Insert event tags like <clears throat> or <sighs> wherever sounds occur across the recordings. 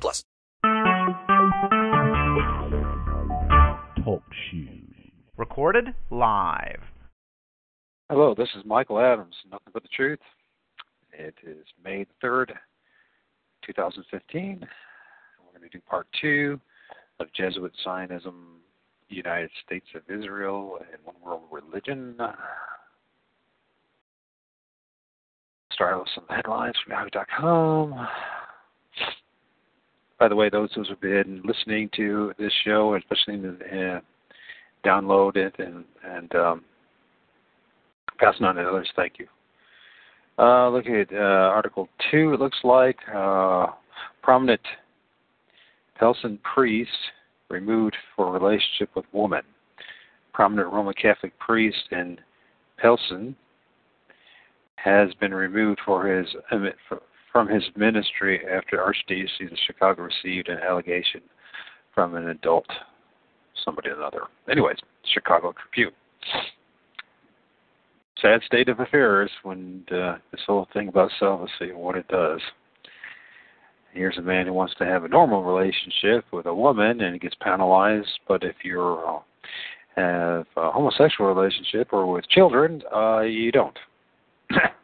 plus. Talk shoes. Recorded live. Hello, this is Michael Adams, Nothing But the Truth. It is May 3rd, 2015. We're going to do part two of Jesuit Zionism, United States of Israel, and One World Religion. Start with some headlines from Yahoo.com. By the way, those who have been listening to this show, and especially uh, download it and and um, passing on to others, thank you. Uh, at uh, Article 2, it looks like. Uh, prominent Pilsen priest removed for relationship with woman. Prominent Roman Catholic priest in Pilsen has been removed for his from his ministry after Archdiocese of Chicago received an allegation from an adult, somebody or another. Anyways, Chicago Tribune sad state of affairs when uh, this whole thing about celibacy and what it does. Here's a man who wants to have a normal relationship with a woman and he gets penalized, but if you're uh, have a homosexual relationship or with children, uh, you don't. <clears throat>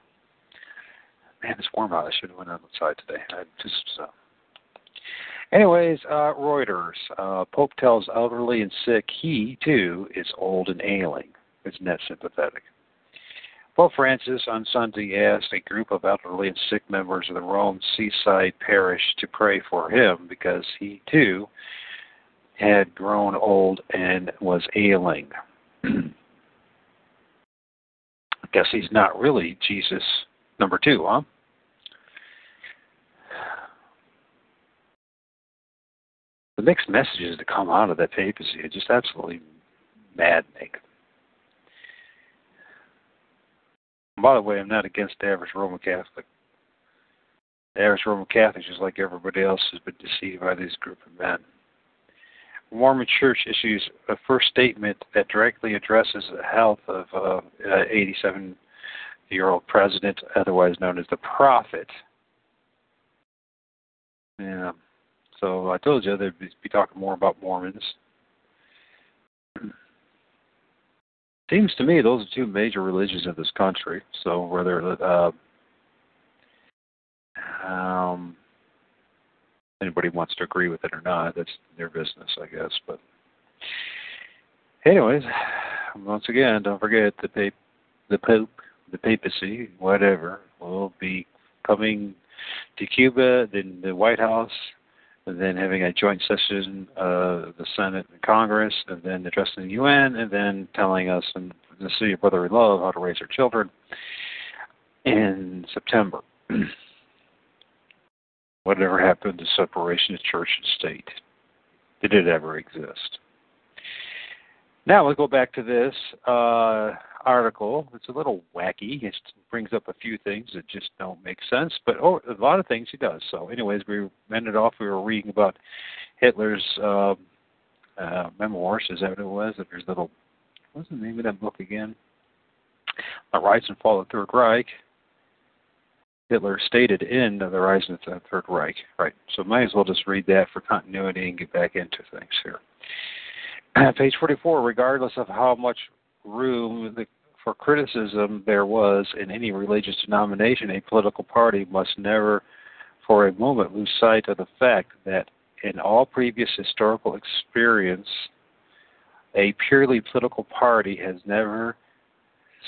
man, it's warm out. I should have went outside today. I just. Uh... Anyways, uh, Reuters. Uh, Pope tells elderly and sick he too is old and ailing. Isn't that sympathetic? Pope Francis on Sunday asked a group of elderly and sick members of the Rome seaside parish to pray for him because he too had grown old and was ailing. <clears throat> I guess he's not really Jesus number two, huh? The mixed messages that come out of that papacy are just absolutely maddening. by the way, I'm not against the average Roman Catholic. The average Roman Catholic, just like everybody else, has been deceived by this group of men. Mormon Church issues a first statement that directly addresses the health of uh, 87 year old president, otherwise known as the prophet. Yeah. So I told you they'd be talking more about Mormons. Seems to me those are two major religions of this country. So whether uh, um, anybody wants to agree with it or not, that's their business, I guess. But anyways, once again, don't forget the pape, the pope, the papacy, whatever, will be coming to Cuba, then the White House, then having a joint session of the Senate and Congress, and then addressing the UN, and then telling us in the city of brotherly love how to raise our children in September. <clears throat> Whatever happened to separation of church and state? Did it ever exist? Now let's go back to this uh, article. It's a little wacky. It brings up a few things that just don't make sense, but oh, a lot of things he does. So, anyways, we ended off. We were reading about Hitler's uh, uh, memoirs. Is that what it was? There's little. What's the name of that book again? The Rise and Fall of the Third Reich. Hitler stated in the Rise and Fall of the Third Reich. Right. So, might as well just read that for continuity and get back into things here. <clears throat> page 44, regardless of how much room the, for criticism there was in any religious denomination, a political party must never for a moment lose sight of the fact that in all previous historical experience, a purely political party has never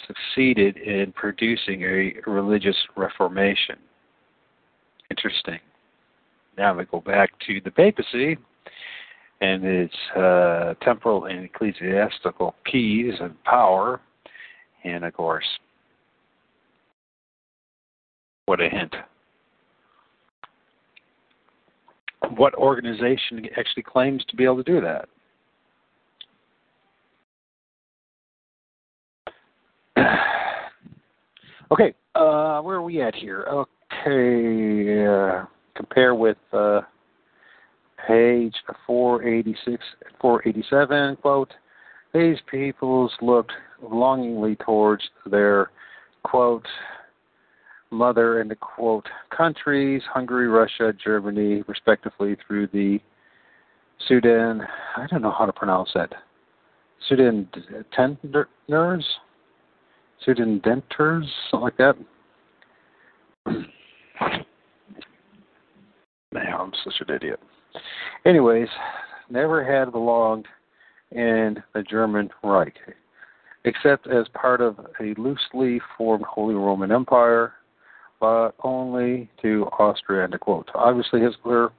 succeeded in producing a religious reformation. Interesting. Now we go back to the papacy and its uh, temporal and ecclesiastical keys and power. And of course, what a hint. what organization actually claims to be able to do that? <sighs> okay, uh, where are we at here? Okay, uh, compare with uh, page 486 487, quote, these peoples looked longingly towards their, quote, mother and the quote countries, Hungary, Russia, Germany, respectively, through the Sudan. I don't know how to pronounce that. Sudan tenders, Sudan denters, something like that. <clears throat> Man, I'm such an idiot. Anyways, never had belonged in the German Reich, except as part of a loosely formed Holy Roman Empire but only to Austria, end quote. Obviously, Hitler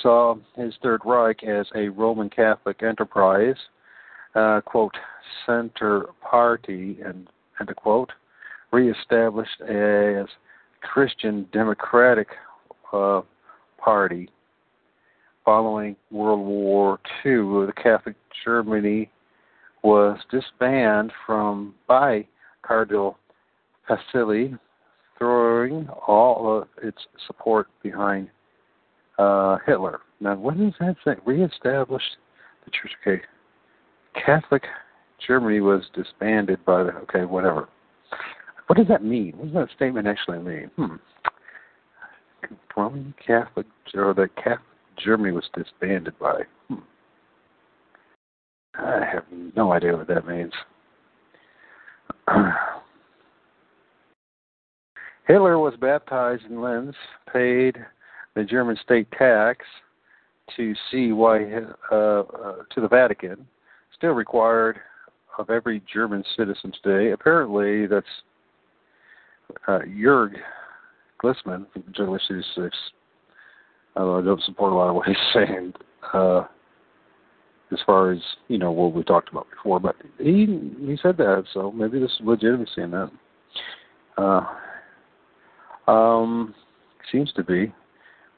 saw his Third Reich as a Roman Catholic enterprise, uh, quote, center party, and end quote, reestablished as Christian Democratic uh, Party. Following World War II, the Catholic Germany was disbanded from by Cardinal Pacelli throwing all of its support behind uh, Hitler. Now, what does that say? Reestablished the church. Okay, Catholic Germany was disbanded by the. Okay, whatever. What does that mean? What does that statement actually mean? Hmm. Roman Catholic or the Catholic Germany was disbanded by. Hmm. I have no idea what that means. <clears throat> Hitler was baptized in Linz, paid the German state tax to see why uh, uh, to the Vatican, still required of every German citizen today. Apparently, that's uh, Jurg Glissman General 66. I don't support a lot of what he's <laughs> saying uh, as far as you know what we talked about before, but he he said that, so maybe there's legitimacy in that. Uh, um, seems to be.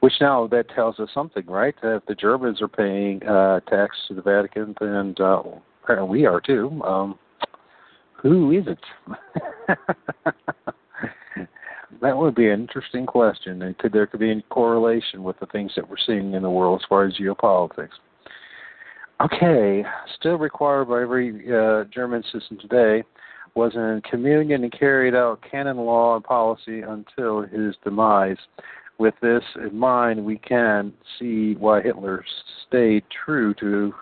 Which now that tells us something, right? That if the Germans are paying uh, tax to the Vatican, and uh, we are too. Um, who is it? <laughs> that would be an interesting question. And could there could be any correlation with the things that we're seeing in the world as far as geopolitics? Okay, still required by every uh, German citizen today was in communion and carried out canon law and policy until his demise. With this in mind, we can see why Hitler stayed true to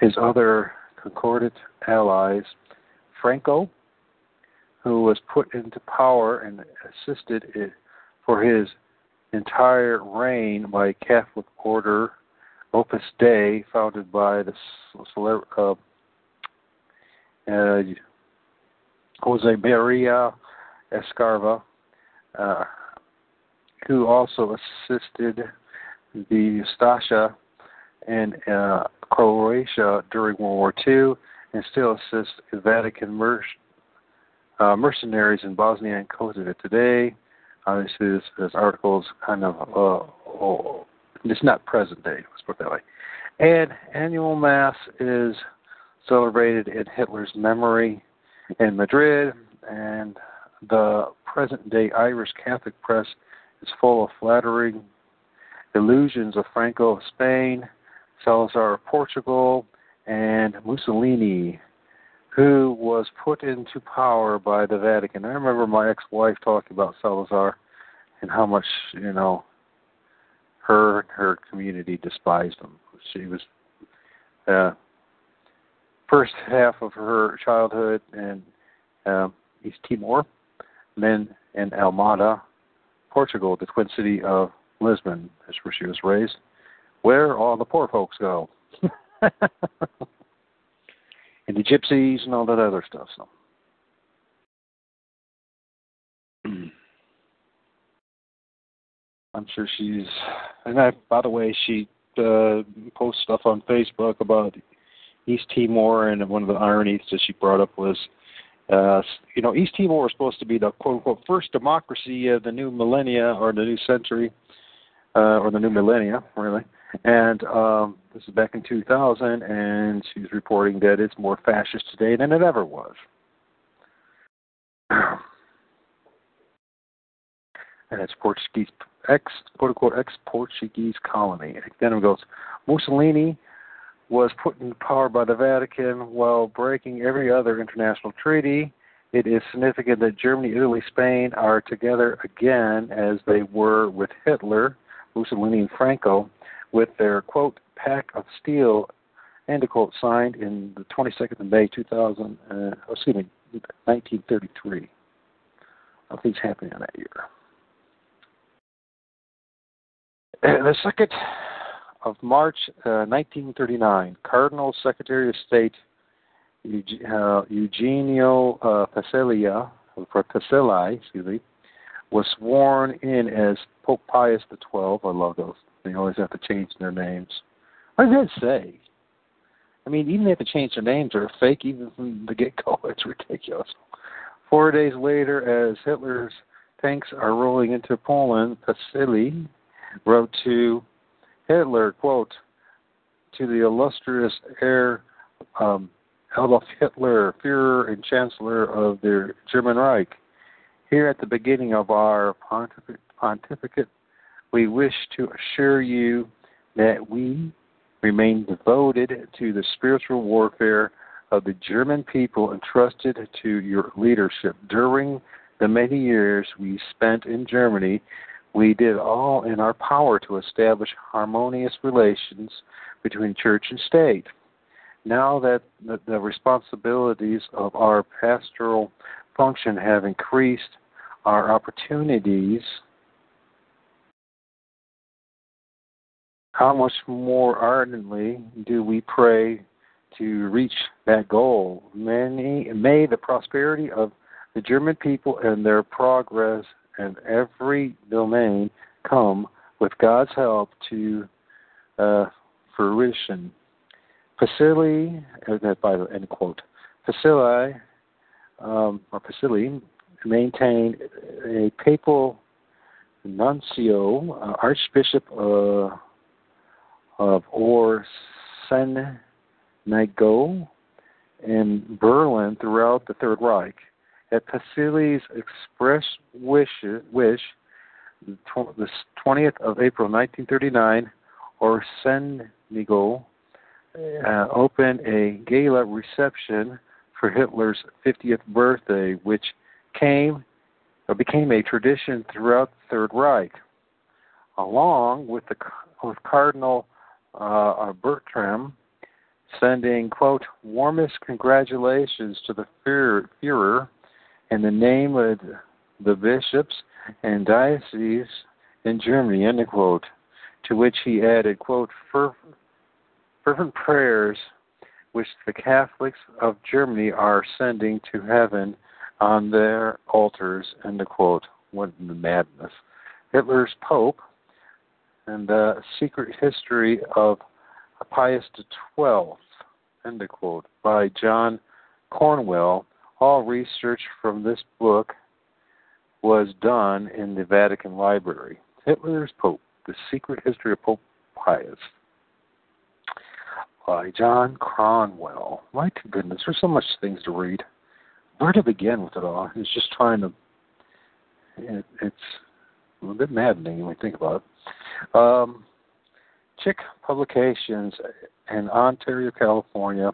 his other concordant allies. Franco, who was put into power and assisted it for his entire reign by Catholic order, Opus Dei, founded by the uh, uh, Jose Maria Escriva, uh, who also assisted the Stasi in uh, Croatia during World War II and still assists the Vatican mer- uh, mercenaries in Bosnia and Kosovo today. Obviously, this, this article is kind of, uh, oh, it's not present day, let's put it that way. And annual Mass is celebrated in Hitler's memory in Madrid, and the present day Irish Catholic press is full of flattering illusions of Franco of Spain, Salazar of Portugal, and Mussolini, who was put into power by the Vatican. I remember my ex wife talking about Salazar and how much, you know, her and her community despised him. She was uh, first half of her childhood in uh, East Timor, then in Almada, Portugal, the twin city of Lisbon, that's where she was raised, where all the poor folks go. <laughs> and the gypsies and all that other stuff. So. I'm sure she's, and I, by the way, she uh, posts stuff on Facebook about East Timor, and one of the ironies that she brought up was, uh, you know, East Timor was supposed to be the quote unquote first democracy of the new millennia or the new century, uh, or the new millennia, really. And um, this is back in 2000, and she's reporting that it's more fascist today than it ever was. <clears throat> and it's Portuguese ex quote unquote ex Portuguese colony. Then it goes Mussolini was put in power by the Vatican while breaking every other international treaty. It is significant that Germany, Italy, Spain are together again as they were with Hitler, Mussolini, and Franco, with their quote pact of steel end of quote signed in the 22nd of May 2000. Uh, excuse me, 1933. Nothing's happening in that year. <clears throat> the second of March uh, 1939, Cardinal Secretary of State uh, Eugenio uh, Pacelli, excuse me, was sworn in as Pope Pius XII. I love those. They always have to change their names. What does that say? I mean, even they have to change their names, they're fake even from the get-go. <laughs> It's ridiculous. Four days later, as Hitler's tanks are rolling into Poland, Pacelli wrote to Hitler, quote, to the illustrious heir um, Adolf Hitler, Führer and Chancellor of the German Reich. Here at the beginning of our pontificate, we wish to assure you that we remain devoted to the spiritual warfare of the German people entrusted to your leadership. During the many years we spent in Germany, we did all in our power to establish harmonious relations between church and state. Now that the, responsibilities of our pastoral function have increased, our opportunities how much more ardently do we pray to reach that goal? Many, may the prosperity of the German people and their progress in every domain come with God's help to uh, fruition. Pacelli, uh, by the end quote, Pacelli, um, or Pacelli maintained a papal nuncio, uh, Archbishop uh, of Orsenigo in Berlin throughout the Third Reich. At Pacelli's express wish, wish the 20th of April 1939, Orsenigo uh, opened a gala reception for Hitler's 50th birthday, which came or became a tradition throughout the Third Reich, along with the with Cardinal uh, Bertram sending quote warmest congratulations to the Führer in the name of the bishops and dioceses in Germany end quote. To which he added quote fervent prayers which the Catholics of Germany are sending to heaven on their altars. End quote. What madness. Hitler's Pope and the secret history of Pius XII. End of quote. By John Cornwell. All research from this book was done in the Vatican Library. Hitler's Pope: The Secret History of Pope Pius by John Cornwell. My goodness, there's so much things to read. Where to begin with it all? It's just trying to. It, it's a bit maddening when you think about it. Um, Chick Publications in Ontario, California,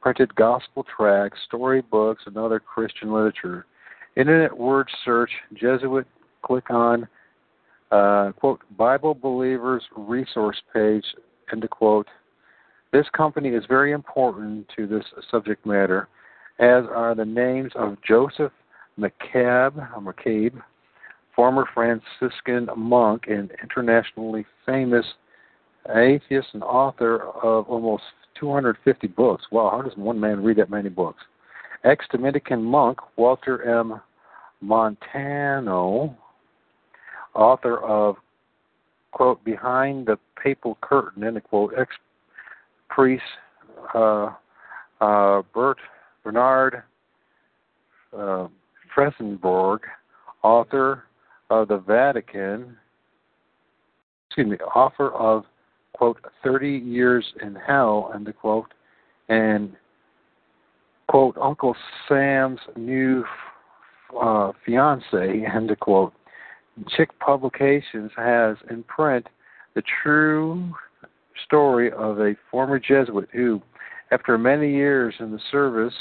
printed gospel tracts, storybooks, and other Christian literature. Internet word search, Jesuit, click on, uh, quote, Bible Believers resource page, end quote, this company is very important to this subject matter, as are the names of Joseph McCabe, McCabe former Franciscan monk and internationally famous atheist and author of almost 250 books. Wow, how does one man read that many books? Ex Dominican monk Walter M. Montano, author of, quote, Behind the Papal Curtain, end quote, ex priest uh, uh, Bert Bernard uh, Fresenborg, author of the Vatican, excuse me, author of quote, 30 years in hell, end quote, and, quote, Uncle Sam's new uh, fiance, end quote. Chick Publications has in print the true story of a former Jesuit who, after many years in the service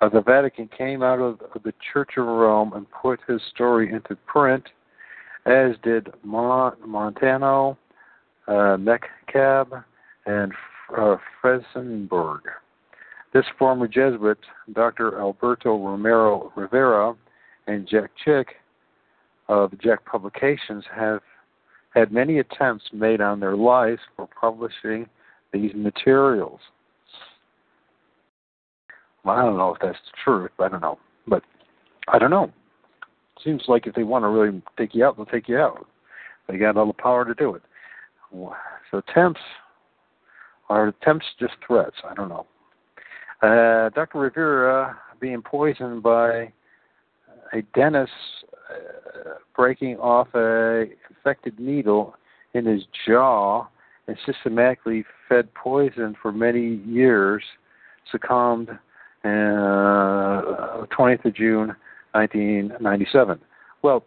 of the Vatican, came out of the Church of Rome and put his story into print, as did Montano, uh, Metcalfe, and uh, Fresenborg. This former Jesuit, Dr. Alberto Romero Rivera, and Jack Chick of Jack Publications have had many attempts made on their lives for publishing these materials. Well, I don't know if that's the truth. I don't know. But I don't know. Seems like if they want to really take you out, they'll take you out. They got all the power to do it. So attempts are attempts just threats? I don't know. Uh, Dr. Rivera being poisoned by a dentist uh, breaking off a infected needle in his jaw and systematically fed poison for many years, succumbed uh, 20th of June, 1997. Well,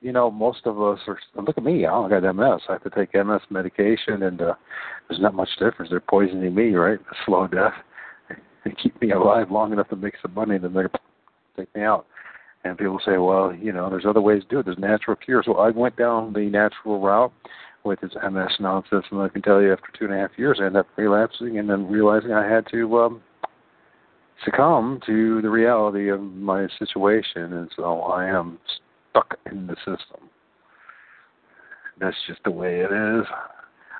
you know, most of us are. Look at me. I don't got MS. I have to take MS medication, and uh, there's not much difference. They're poisoning me, right? A slow death. They keep me alive long enough to make some money, then they're take me out. And people say, well, you know, there's other ways to do it. There's natural cures. Well, I went down the natural route with this MS nonsense, and I can tell you, after two and a half years, I ended up relapsing, and then realizing I had to um, succumb to the reality of my situation, and so I am stuck in the system. That's just the way it is.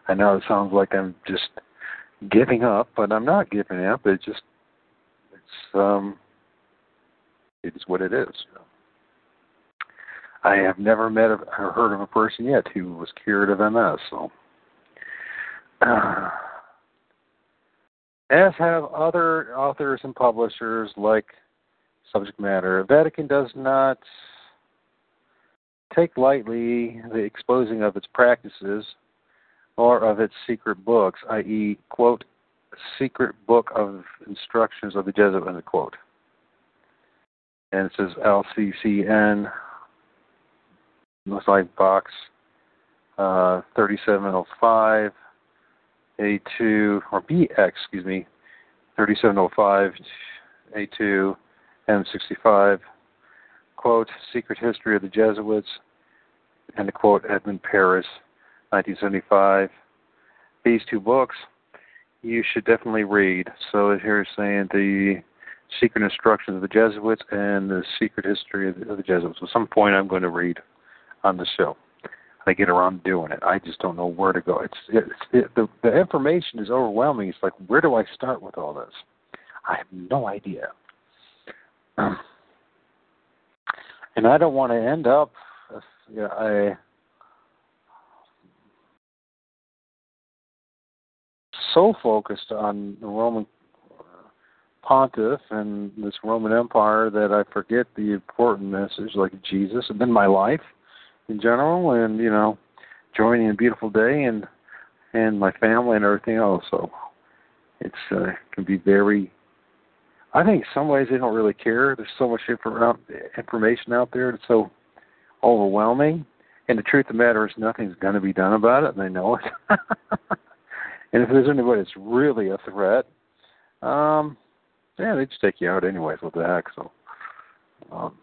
I know it sounds like I'm just giving up, but I'm not giving up. It just it's um it is what it is. I have never met or heard of a person yet who was cured of MS. So, uh, <clears throat> as have other authors and publishers like Subject Matter. Vatican does not take lightly the exposing of its practices or of its secret books, i.e., quote, secret book of instructions of the Jesuit, end quote. And it says LCCN, looks like box uh, 3705, A2, or BX, excuse me, 3705, A2, M65, quote, Secret History of the Jesuits, and the quote, Edmund Paris, 1975. These two books you should definitely read. So here saying the Secret Instructions of the Jesuits and the Secret History of the Jesuits. At some point, I'm going to read on the show. I get around doing it. I just don't know where to go. It's, it's it, the the information is overwhelming. It's like where do I start with all this? I have no idea. Um, <clears throat> and I don't want to end up. Uh, yeah, I so focused on the Roman pontiff and this Roman Empire that I forget the important message, like Jesus, and then my life in general, and you know, joining a beautiful day and and my family and everything else. So it's uh, can be very. I think in some ways they don't really care. There's so much information out there. It's so overwhelming. And the truth of the matter is, nothing's going to be done about it, and they know it. <laughs> And if there's anybody that's really a threat, um, yeah, they just take you out anyways. What the heck? So, um,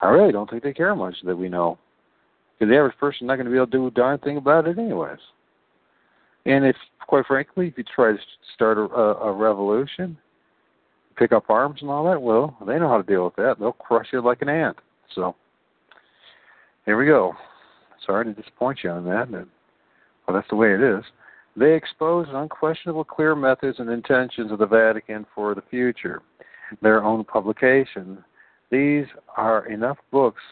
I really don't think they care much that we know. Because the average person's not going to be able to do a darn thing about it anyways. And if, quite frankly, if you try to start a, a revolution, pick up arms and all that, well, they know how to deal with that. They'll crush you like an ant. So, here we go. Sorry to disappoint you on that, but well, that's the way it is. They expose unquestionable clear methods and intentions of the Vatican for the future. Their own publication. These are enough books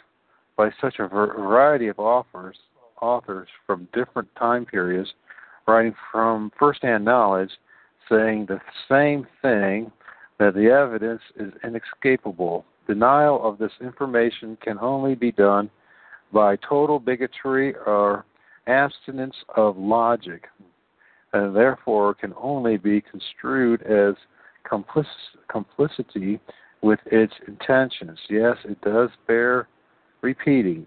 by such a variety of authors, authors from different time periods, writing from firsthand knowledge, saying the same thing that the evidence is inescapable. Denial of this information can only be done by total bigotry or abstinence of logic, and therefore can only be construed as complic- complicity with its intentions. Yes, it does bear repeating.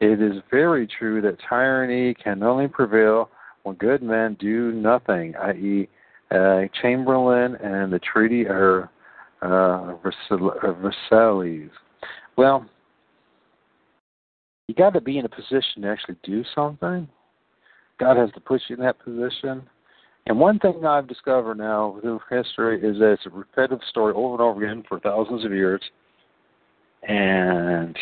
It is very true that tyranny can only prevail when good men do nothing, i.e., uh, Chamberlain and the Treaty of uh, Versailles. Well, you got to be in a position to actually do something. God has to put you in that position. And one thing I've discovered now through history is that it's a repetitive story over and over again for thousands of years. And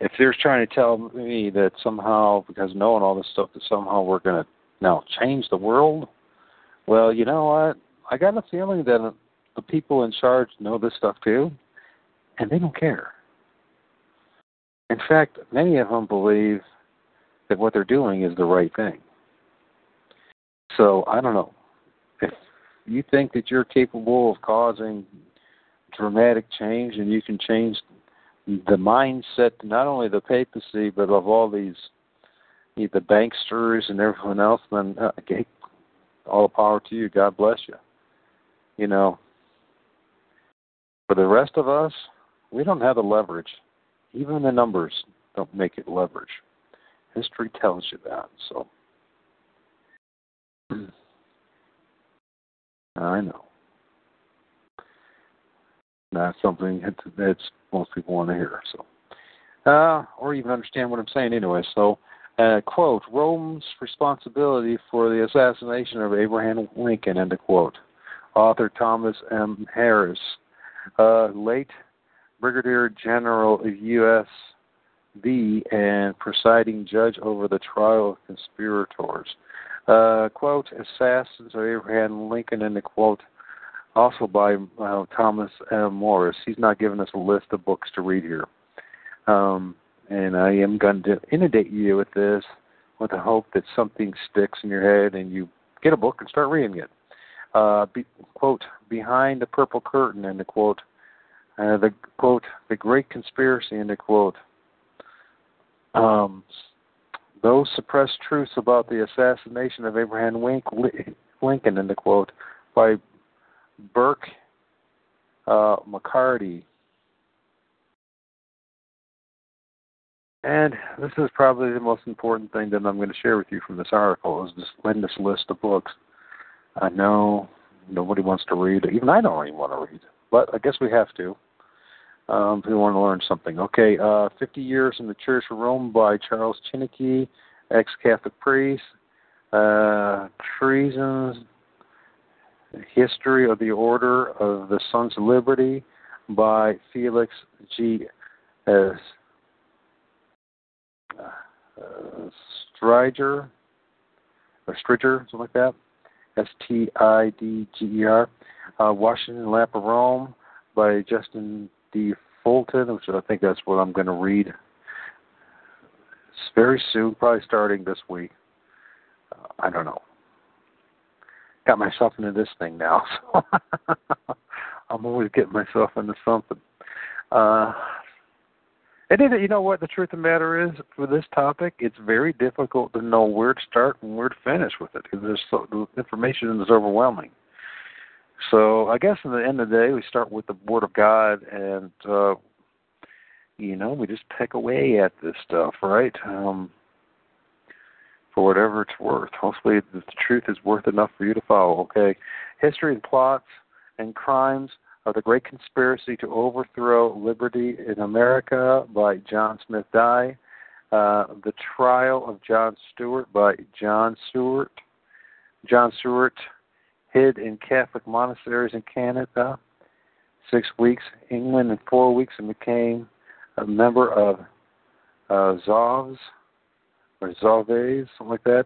if they're trying to tell me that somehow, because knowing all this stuff, that somehow we're going to now change the world, well, you know what? I got a feeling that the people in charge know this stuff too, and they don't care. In fact, many of them believe that what they're doing is the right thing. So I don't know. If you think that you're capable of causing dramatic change and you can change the mindset not only the papacy but of all these you know, the banksters and everyone else, then uh, okay, all the power to you. God bless you. You know, for the rest of us, we don't have the leverage. Even the numbers don't make it leverage. History tells you that. So <clears throat> I know. That's something that's most people want to hear. So, uh, or even understand what I'm saying anyway. So, uh, quote: Rome's responsibility for the assassination of Abraham Lincoln. End of quote. Author Thomas M. Harris, uh, late Brigadier General of U.S. V. and presiding judge over the trial of conspirators. Uh, quote, Assassins of Abraham Lincoln, and the quote, also by uh, Thomas M. Morris. He's not giving us a list of books to read here. Um, and I am going to inundate you with this with the hope that something sticks in your head and you get a book and start reading it. Uh, be, quote, Behind the Purple Curtain, and the quote, uh, the quote, The Great Conspiracy, and the quote, um, those suppressed truths about the assassination of Abraham Lincoln, in the quote, by Burke uh, McCarty. And this is probably the most important thing that I'm going to share with you from this article is this this list of books. I know nobody wants to read. Even I don't even want to read, but I guess we have to um, if we want to learn something. Okay, uh, 50 Years in the Church of Rome by Charles Chiniquy, ex-Catholic priest. Uh, treasons, History of the Order of the Sons of Liberty by Felix G. Uh, Striger, or Striger, something like that. S T I D G E R. Uh, Washington Lamp of Rome by Justin D. Fulton, which I think that's what I'm going to read very soon, probably starting this week. Uh, I don't know. Got myself into this thing now, <laughs> so <laughs> I'm always getting myself into something. Uh, and it, you know what? The truth of the matter is, for this topic, it's very difficult to know where to start and where to finish with it because there's so, the information is overwhelming. So I guess in the end of the day, we start with the Word of God, and uh, you know, we just pick away at this stuff, right? Um, for whatever it's worth. Hopefully, the truth is worth enough for you to follow. Okay, history and plots and crimes of the great conspiracy to overthrow liberty in America by John Smith Dye. Uh, the trial of John Stewart by John Stewart. John Stewart hid in Catholic monasteries in Canada. Six weeks England and four weeks and became a member of uh, Zovs or Zoves, something like that.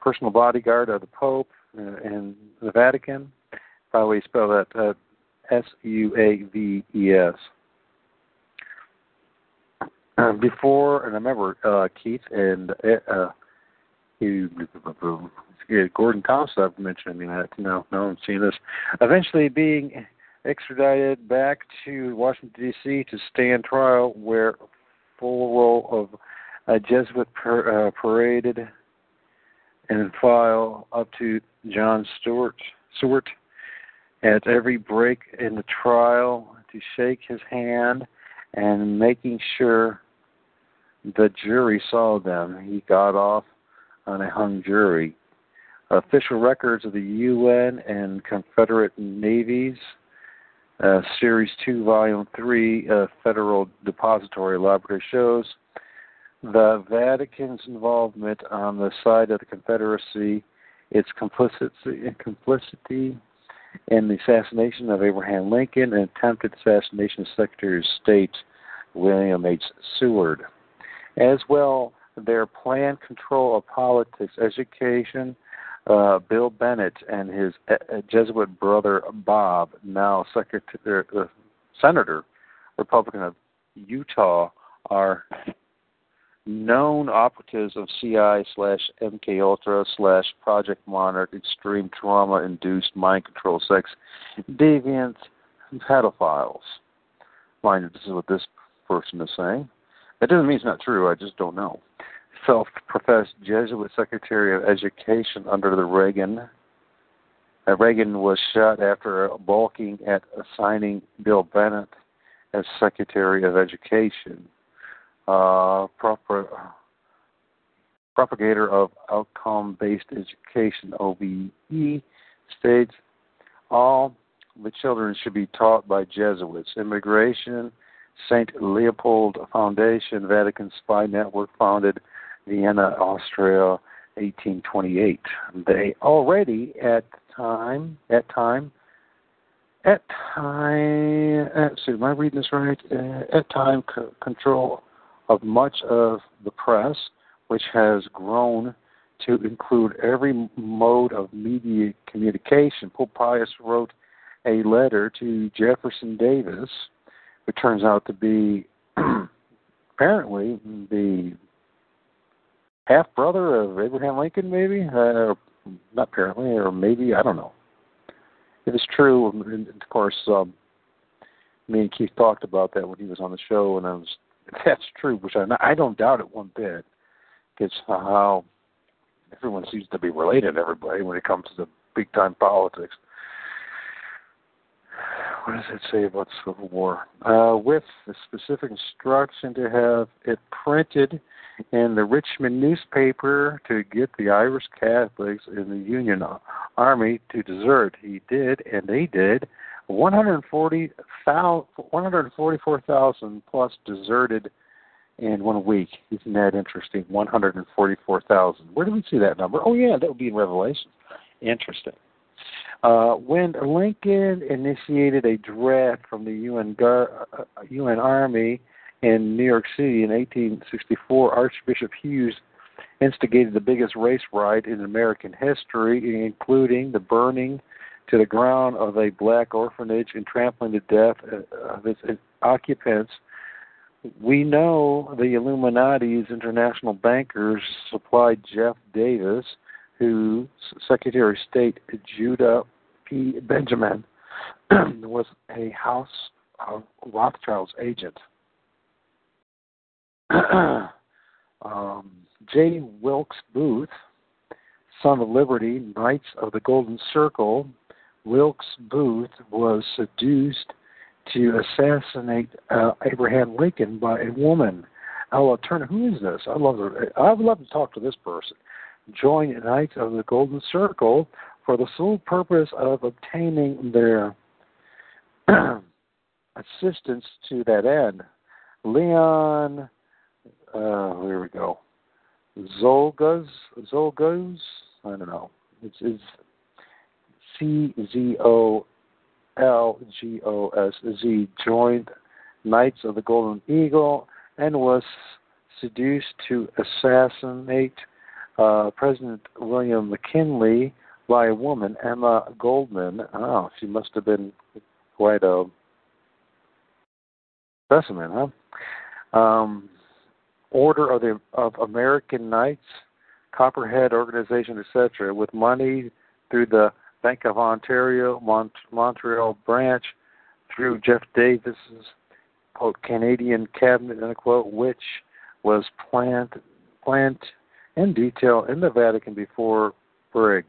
Personal bodyguard of the Pope uh, in the Vatican. Probably spell that uh, S U A V E S. Uh, before, and I remember uh, Keith and uh, Gordon Thompson. Mentioned. I mean, that. no, no, I'm seeing this. Eventually, being extradited back to Washington D.C. to stand trial, where full role of A Jesuit per, uh, paraded and file up to John Stewart, Stewart at every break in the trial to shake his hand and making sure the jury saw them. He got off on a hung jury. Official records of the UN and Confederate navies, uh, Series 2, Volume 3, uh, Federal Depository Laboratory shows the Vatican's involvement on the side of the Confederacy, its complicity, complicity in the assassination of Abraham Lincoln and attempted assassination of Secretary of State William H. Seward. As well, their planned control of politics, education, uh, Bill Bennett and his uh, Jesuit brother Bob, now Secretary, uh, Senator, Republican of Utah, are known operatives of CI slash MK Ultra slash Project Monarch extreme trauma induced mind control sex deviant pedophiles. Mind you, this is what this person is saying. That doesn't mean it's not true, I just don't know. Self professed Jesuit Secretary of Education under the Reagan. Uh, Reagan was shot after balking at assigning Bill Bennett as Secretary of Education uh, proper, propagator of outcome based education, OBE, states all the children should be taught by Jesuits. Immigration, St. Leopold Foundation, Vatican Spy Network, founded Vienna, Austria, 1828. They already at time at time at time. At, see, am I reading this right? Uh, at time c- control of much of the press, which has grown to include every mode of media communication. Pope Pius wrote a letter to Jefferson Davis, who turns out to be <clears throat> apparently the half brother of Abraham Lincoln, maybe? Uh, not apparently, or maybe, I don't know. If it's true, and of course, um, me and Keith talked about that when he was on the show, and I was <laughs> that's true, which I, I don't doubt it one bit. It's how everyone seems to be related everybody when it comes to big time politics. What does it say about the Civil War? Uh, with the specific instruction to have it printed in the Richmond newspaper to get the Irish Catholics in the Union Army to desert. He did, and they did. 144,000 plus deserted in one week. Isn't that interesting? 144,000. Where do we see that number? Oh, yeah, that would be in Revelation. Interesting. Uh, when Lincoln initiated a draft from the UN, Gar- uh, UN Army in New York City in 1864, Archbishop Hughes instigated the biggest race riot in American history, including the burning to the ground of a black orphanage and trampling to death of its occupants. We know the Illuminati's international bankers supplied Jeff Davis, who Secretary of State Judah Benjamin <clears throat> was a House of Rothschild's agent. <clears throat> um, J. Wilkes Booth, son of Liberty, Knights of the Golden Circle, Wilkes Booth was seduced to assassinate uh, Abraham Lincoln by a woman. Ella Turner, who is this? I love her. I would love to talk to this person. Joined Knights of the Golden Circle for the sole purpose of obtaining their <clears throat> assistance to that end. Leon, uh, here we go. Zolgaz, Zolgaz, I don't know. It's, it's C Z O L G O S Z joined Knights of the Golden Eagle and was seduced to assassinate uh, President William McKinley by a woman, Emma Goldman. Oh, she must have been quite a specimen, huh? Um, Order of the of American Knights, Copperhead Organization, etc., with money through the Bank of Ontario, Mont- Montreal branch, through Jeff Davis's quote Canadian cabinet, unquote, which was planned planned in detail in the Vatican before Brig.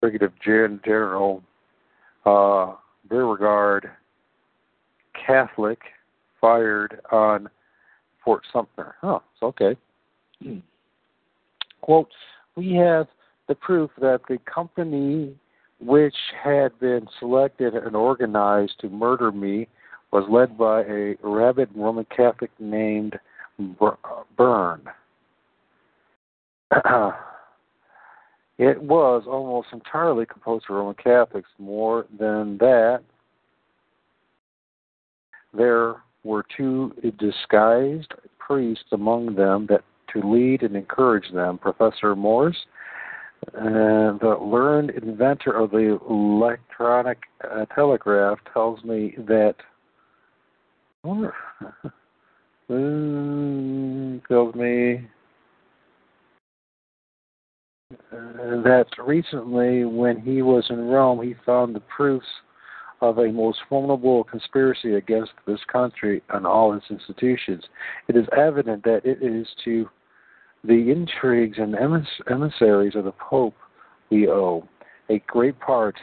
Brigadier General uh, Beauregard Catholic fired on Fort Sumter. Oh, it's okay. Quote, we have the proof that the company which had been selected and organized to murder me was led by a rabid Roman Catholic named Byrne. <clears throat> it was almost entirely composed of Roman Catholics. More than that, there were two disguised priests among them that to lead and encourage them. Professor Morse, uh, the learned inventor of the electronic uh, telegraph, tells me that. um, <laughs> tells me that recently, when he was in Rome, he found the proofs of a most formidable conspiracy against this country and all its institutions. It is evident that it is to the intrigues and emissaries of the Pope we owe a great part.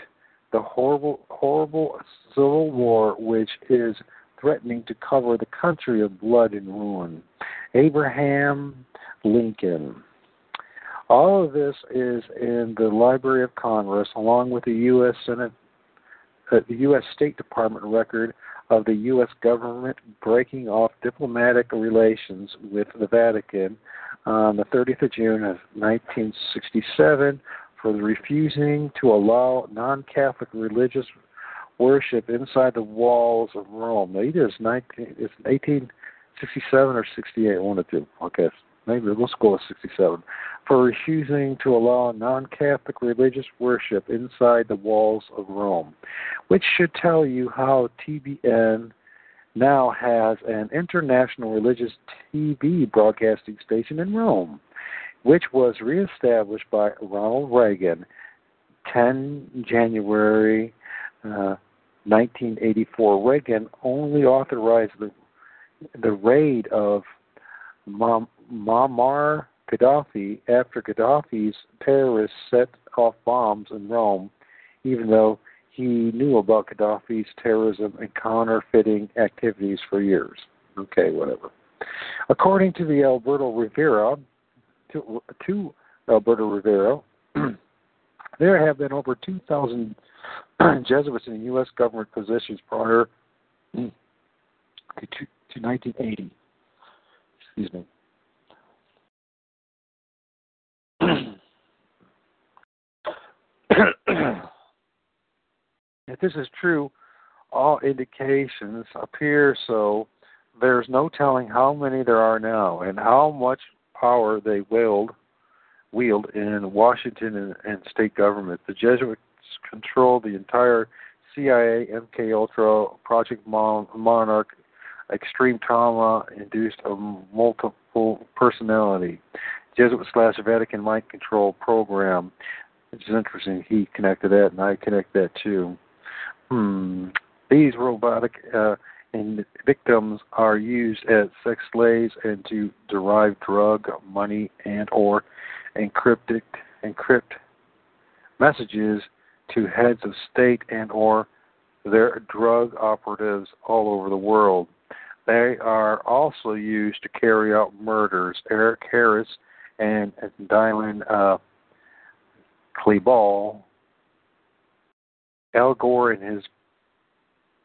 The horrible, horrible civil war which is threatening to cover the country of blood and ruin. Abraham Lincoln. All of this is in the Library of Congress, along with the U.S. Senate, uh, the U.S. State Department record of the U.S. government breaking off diplomatic relations with the Vatican on the 30th of June of 1967 for refusing to allow non-Catholic religious worship inside the walls of Rome. It is 19, it's 1867 or 68, one of two. Okay, maybe go with 67. For refusing to allow non-Catholic religious worship inside the walls of Rome, which should tell you how TBN now has an international religious TV broadcasting station in Rome, which was reestablished by Ronald Reagan 10 January uh, 1984. Reagan only authorized the the raid of Muammar Gaddafi after Gaddafi's terrorists set off bombs in Rome, even though he knew about Gaddafi's terrorism and counterfeiting activities for years. Okay, whatever. According to the Alberto Rivera, to, to Alberto Rivera, <clears throat> there have been over 2,000 <clears throat> Jesuits in U.S. government positions prior <clears throat> to, to 1980. Excuse me. If this is true, all indications appear so. There's no telling how many there are now and how much power they wield wield in Washington and, and state government. The Jesuits control the entire CIA, MK Ultra, Project Monarch, extreme trauma induced a multiple personality. Jesuit slash Vatican mind control program. It's interesting. He connected that, and I connect that too. Hmm. These robotic uh, and victims are used as sex slaves and to derive drug money and or encrypted encrypt messages to heads of state and or their drug operatives all over the world. They are also used to carry out murders. Eric Harris and Dylan uh, Al Gore and his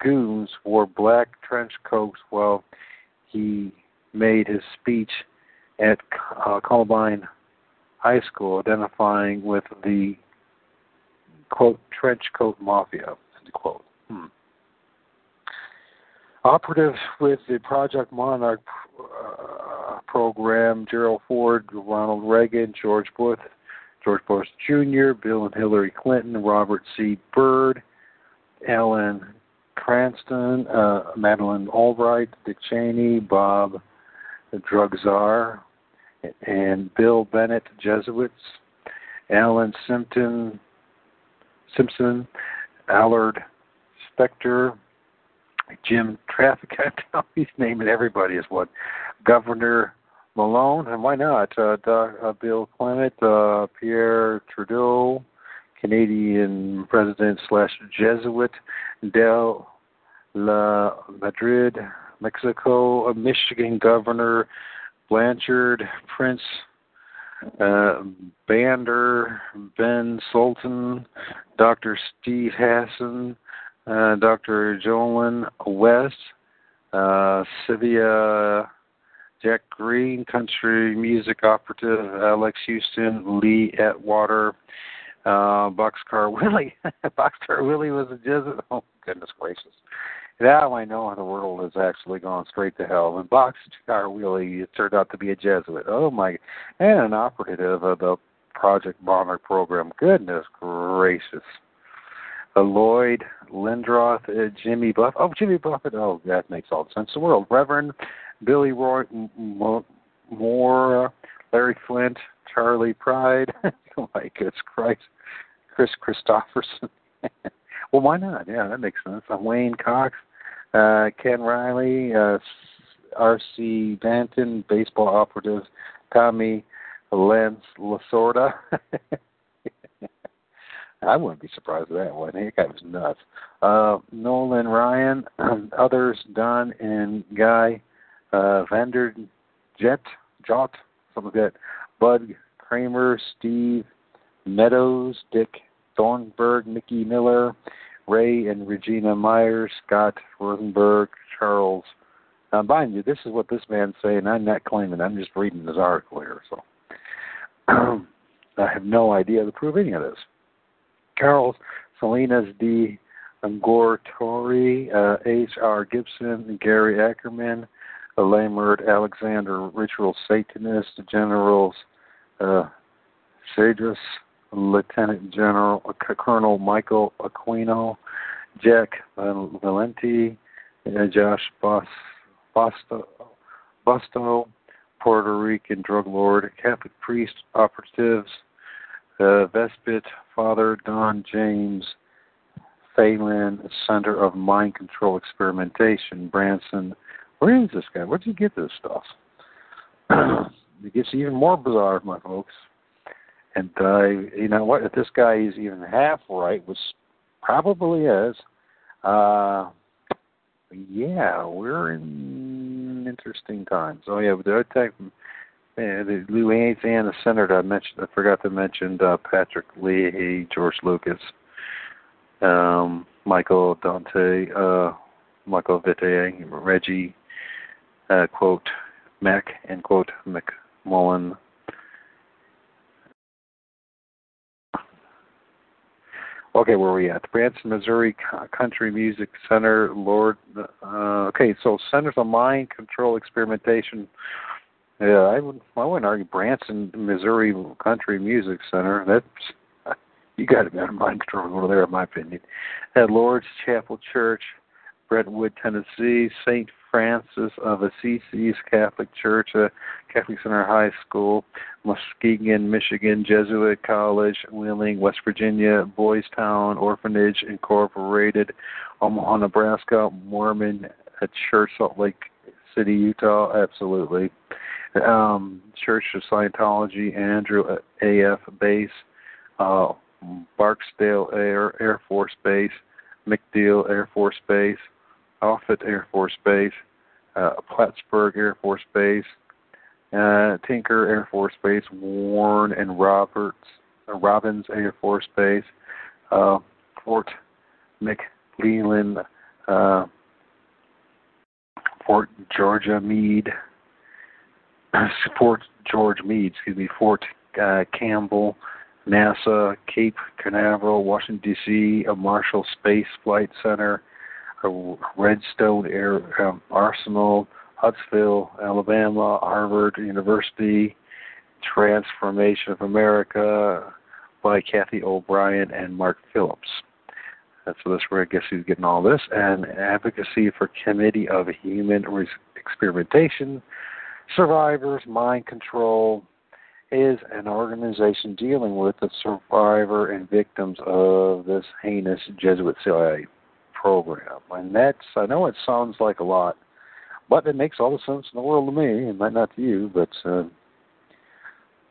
goons wore black trench coats while he made his speech at uh, Columbine High School, identifying with the quote trench coat mafia. End quote. Hmm. With the Project Monarch uh, program: Gerald Ford, Ronald Reagan, George Bush, George Bush Jr., Bill and Hillary Clinton, Robert C. Byrd, Alan Cranston, uh, Madeleine Albright, Dick Cheney, Bob the Drug Czar, and Bill Bennett, Jesuits, Alan Simpson, Simpson, Allard Specter, Jim Traffic. <laughs> I he's naming everybody as what Governor Malone, and why not? Uh, uh, Bill Clement, uh, Pierre Trudeau, Canadian President slash Jesuit, Del La Madrid, Mexico, Michigan Governor Blanchard, Prince uh, Bandar, Ben Sultan, Dr. Steve Hassan, uh, Dr. Jolyn West, uh, Jack Green, country music operative, Alex Houston, Lee Atwater, uh, Boxcar <laughs> Willie. Boxcar Willie was a Jesuit. <laughs> Oh, goodness gracious. Now I know how the world has actually gone straight to hell. And Boxcar Willie turned out to be a Jesuit. Oh, my. And an operative of the Project Monarch program. Goodness gracious. Uh, Lloyd Lindroth, uh, Jimmy Buffett. Oh, Jimmy Buffett. Oh, that makes all the sense in the world. Reverend Billy Roy M- Moore, Larry Flynt, Charley Pride. <laughs> oh my goodness Christ, Kris Kristofferson. <laughs> well, why not? Yeah, that makes sense. I'm Wayne Cox, uh, Ken Riley, uh, R.C. Banton, baseball operative, Tommy Lance Lasorda. <laughs> I wouldn't be surprised if that one. That guy was nuts. Uh, Nolan Ryan, <clears throat> others, Don and Guy uh, Vander Jet, Jot, something like that. Bud Kramer, Steve Meadows, Dick Thornburgh, Mickey Miller, Ray and Regina Myers, Scott Rosenberg, Charles. Now, mind you, this is what this man's saying. I'm not claiming. I'm just reading his article here. So <clears throat> I have no idea to prove any of this. Carlos Salinas D. Gortari, uh, H.R. Gibson, Gary Ackerman, Lamert, Alexander, Ritual Satanist, Generals uh, Cedrus, Lieutenant General uh, Colonel Michael Aquino, Jack Valenti, uh, Josh Bos, Bosto, Busto, Puerto Rican drug lord, Catholic priest operatives, uh, Vespit, Father Don James, Phelan, Center of Mind Control Experimentation, Branson, where is this guy? Where did you get this stuff? <clears throat> it gets even more bizarre, my folks. And uh, you know what? If this guy is even half right, which probably is, uh, yeah, we're in interesting times. Oh yeah, but the attack, man, the senator I mentioned, I forgot to mention uh, Patrick Leahy, George Lucas, um, Michael Dante, uh, Michael Vitte, Reggie uh, quote Mac end quote McMullen. Okay, where are we at? Branson, Missouri Country Music Center. Lord, uh, okay, so Centers of Mind Control Experimentation. Yeah, I would I wouldn't argue Branson, Missouri Country Music Center. That's <laughs> you got to be on mind control over there, in my opinion. At Lord's Chapel Church, Brentwood, Tennessee, St. Francis of Assisi's Catholic Church, uh, Catholic Center High School, Muskegon, Michigan, Jesuit College, Wheeling, West Virginia, Boys Town Orphanage Incorporated, Omaha, Nebraska, Mormon Church, Salt Lake City, Utah, absolutely. Um, Church of Scientology, Andrew AF Base, uh, Barksdale Air Air Force Base, MacDill Air Force Base, Offutt Air Force Base, uh, Plattsburgh Air Force Base, uh, Tinker Air Force Base, Warren and Roberts, uh, Robins Air Force Base, uh, Fort McClellan, uh, Fort Georgia Meade, Fort George Meade, excuse me, Fort uh, Campbell, NASA, Cape Canaveral, Washington D.C., a Marshall Space Flight Center, Redstone Air um, Arsenal, Huntsville, Alabama, Harvard University, Transformation of America by Cathy O'Brien and Mark Phillips. So that's where I guess he's getting all this. And Advocacy for Committee of Human Experimentation, Survivors, Mind Control, is an organization dealing with the survivor and victims of this heinous Jesuit CIA program. And that's, I know it sounds like a lot, but it makes all the sense in the world to me. It might not to you, but uh,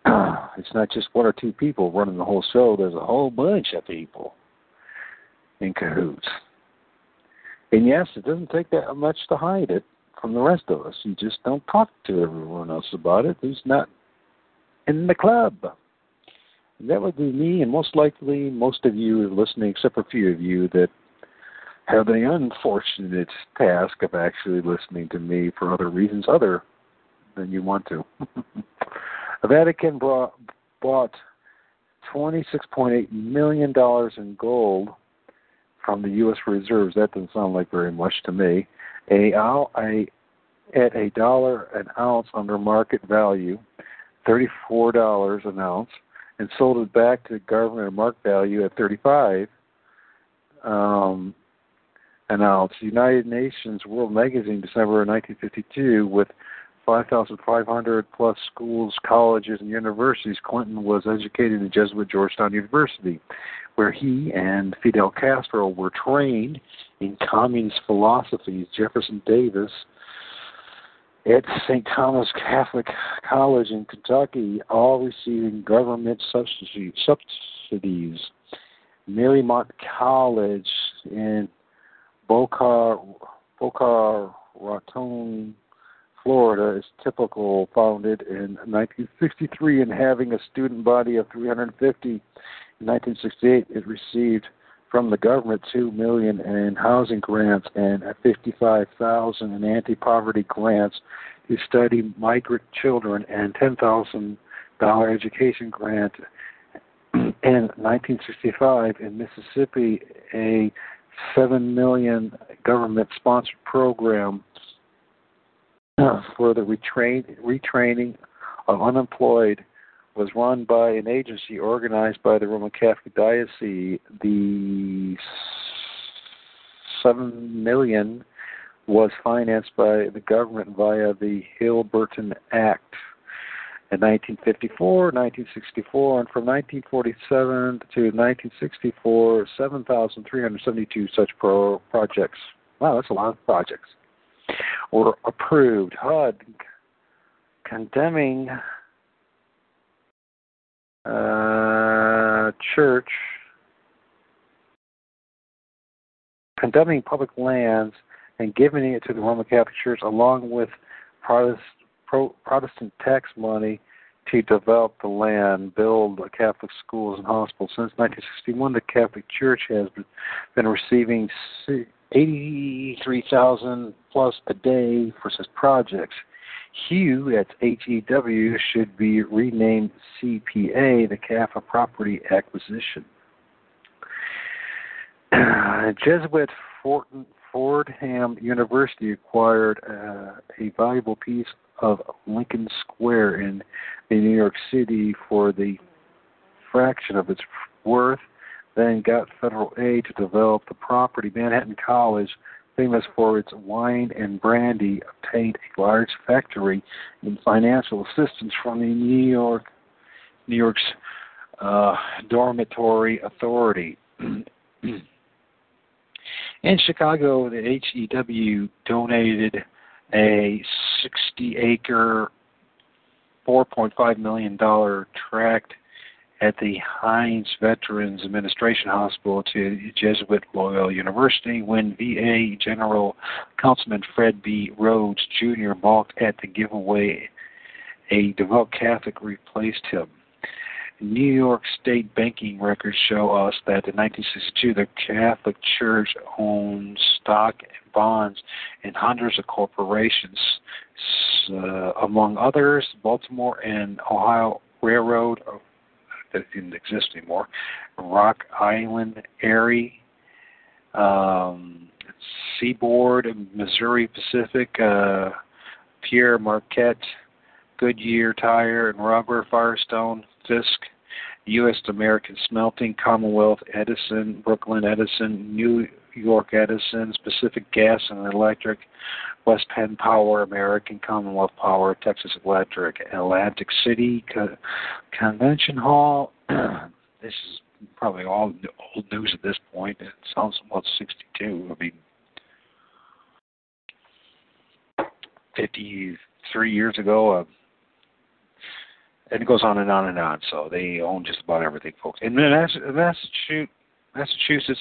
<clears throat> it's not just one or two people running the whole show. There's a whole bunch of people in cahoots. And yes, it doesn't take that much to hide it from the rest of us. You just don't talk to everyone else about it who's not in the club. And that would be me, and most likely most of you listening, except for a few of you that have the unfortunate task of actually listening to me for other reasons other than you want to. <laughs> the Vatican brought, bought $26.8 million in gold from the U.S. reserves. That doesn't sound like very much to me. A, a at a dollar an ounce under market value, thirty-four dollars an ounce, and sold it back to the government at market value at thirty-five um, an ounce. United Nations World Magazine, December 1952, with 5,500 plus schools, colleges, and universities. Clinton was educated at Jesuit Georgetown University, where he and Fidel Castro were trained in communist philosophies. Jefferson Davis at St. Thomas Catholic College in Kentucky, all receiving government subsidies. Marymount College in Boca, Boca Raton, Florida is typical, founded in 1963 and having a student body of 350. In 1968, it received from the government two million in housing grants and 55,000 in anti-poverty grants to study migrant children and $10,000 education grant. In 1965, in Mississippi, a seven million government-sponsored program uh, for the retrain, retraining of unemployed was run by an agency organized by the Roman Catholic Diocese. The seven million was financed by the government via the Hill-Burton Act in 1954, 1964, and from 1947 to 1964, 7,372 such pro- projects. Wow, that's a lot of projects were approved. HUD condemning uh, church, condemning public lands and giving it to the Roman Catholic Church along with Protestant, Protestant tax money to develop the land, build Catholic schools and hospitals. Since 1961, the Catholic Church has been receiving 83,000 plus a day for such projects. HEW, that's H-E-W, should be renamed CPA, the CAFA Property Acquisition. Jesuit Fordham University acquired uh, a valuable piece of Lincoln Square in, in New York City for the fraction of its worth then got federal aid to develop the property. Manhattan College, famous for its wine and brandy, obtained a large factory and financial assistance from the New York, New York's uh, Dormitory Authority. <clears throat> In Chicago, the HEW donated a 60 acre, $4.5 million tract at the Hines Veterans Administration Hospital to Jesuit Loyola University when VA General Councilman Fred B. Rhodes Jr. balked at the giveaway. A devout Catholic replaced him. New York State banking records show us that in 1962 the Catholic Church owned stock and bonds in hundreds of corporations, uh, among others, Baltimore and Ohio Railroad, that didn't exist anymore. Rock Island Erie, um, Seaboard, Missouri Pacific, uh, Pere Marquette, Goodyear Tire and Rubber, Firestone, Fisk, U.S. American Smelting, Commonwealth Edison, Brooklyn Edison, New York Edison, Pacific Gas and Electric, West Penn Power, American Commonwealth Power, Texas Electric, Atlantic City Co- Convention Hall. <clears throat> this is probably all old news at this point. It sounds about 62. I mean, 53 years ago. Uh, and it goes on and on and on. So they own just about everything, folks. Then Massachusetts, Massachusetts,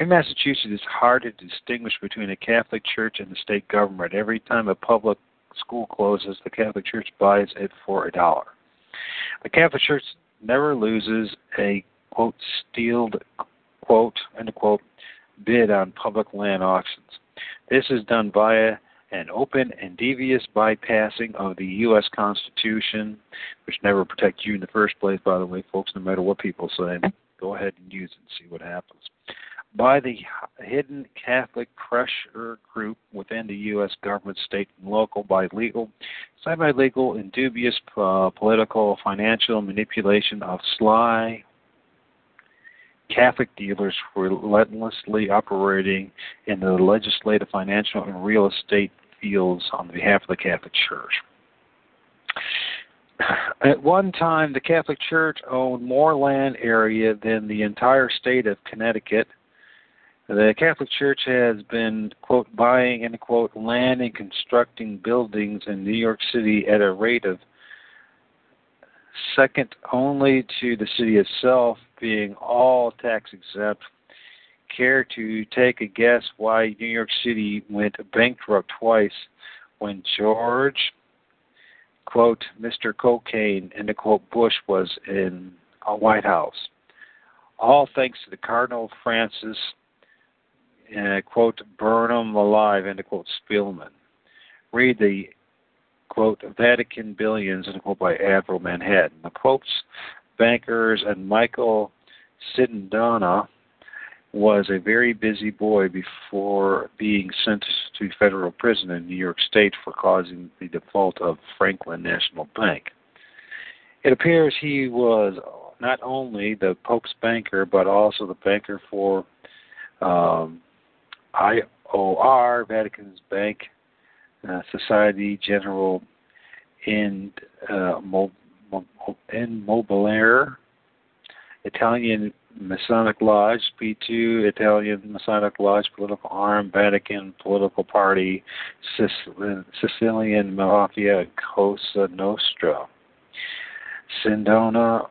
in Massachusetts, it's hard to distinguish between the Catholic Church and the state government. Every time a public school closes, the Catholic Church buys it for a dollar. The Catholic Church never loses a quote stealed quote end quote bid on public land auctions. This is done via an open and devious bypassing of the U.S. Constitution, which never protects you in the first place, by the way, folks, no matter what people say. Go ahead and use it and see what happens. By the hidden Catholic pressure group within the U.S. government, state, and local, by legal, semi legal, and dubious uh, political, financial manipulation of sly, Catholic dealers relentlessly operating in the legislative, financial, and real estate fields on behalf of the Catholic Church. <clears throat> At one time, the Catholic Church owned more land area than the entire state of Connecticut. The Catholic Church has been, quote, buying, end quote, land and constructing buildings in New York City at a rate of second only to the city itself being all tax exempt care to take a guess why New York City went bankrupt twice when George, quote, Mr. Cocaine, the quote, Bush was in a White House? All thanks to the Cardinal Francis, uh, quote, burn 'em alive, end quote, Spellman. Read the, quote, Vatican Billions, end quote, by Avro Manhattan. The Pope's bankers and Michael Sindona, was a very busy boy before being sent to federal prison in New York State for causing the default of Franklin National Bank. It appears he was not only the Pope's banker, but also the banker for um, IOR, Vatican's Bank, uh, Society General in uh, Immobiliare, Italian Masonic Lodge, P2, Italian Masonic Lodge, political arm, Vatican political party, Sicilian Mafia, Cosa Nostra. Sindona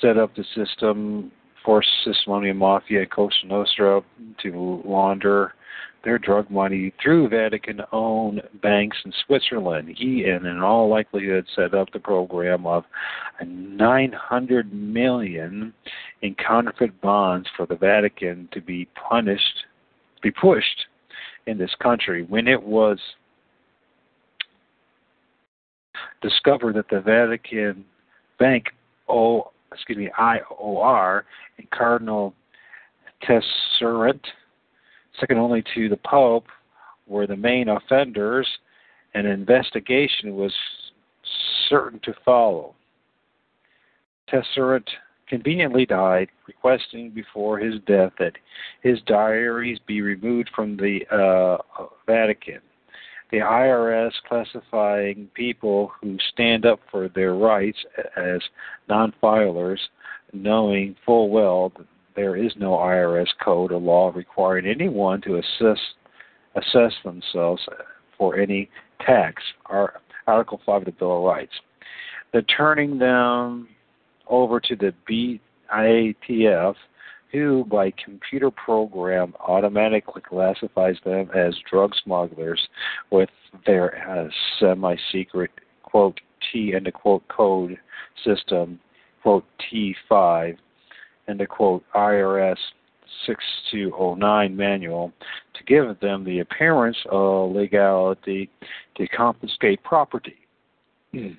set up the system, forced Sicilian Mafia and Cosa Nostra to launder their drug money through Vatican owned banks in Switzerland. He, and in all likelihood, set up the program of 900 million in counterfeit bonds for the Vatican to be punished, be pushed in this country. When it was discovered that the Vatican Bank, excuse me, IOR, Cardinal Tisserant second only to the Pope, were the main offenders, and an investigation was certain to follow. Tisserant conveniently died, requesting before his death that his diaries be removed from the uh, Vatican. The IRS classifying people who stand up for their rights as non filers, knowing full well that there is no IRS code or law requiring anyone to assess assess themselves for any tax. Article 5 of the Bill of Rights. The turning them over to the BIATF, who by computer program automatically classifies them as drug smugglers with their uh, semi-secret quote T and the quote code system quote T5 and the quote IRS 6209 manual to give them the appearance of legality to confiscate property. Hmm.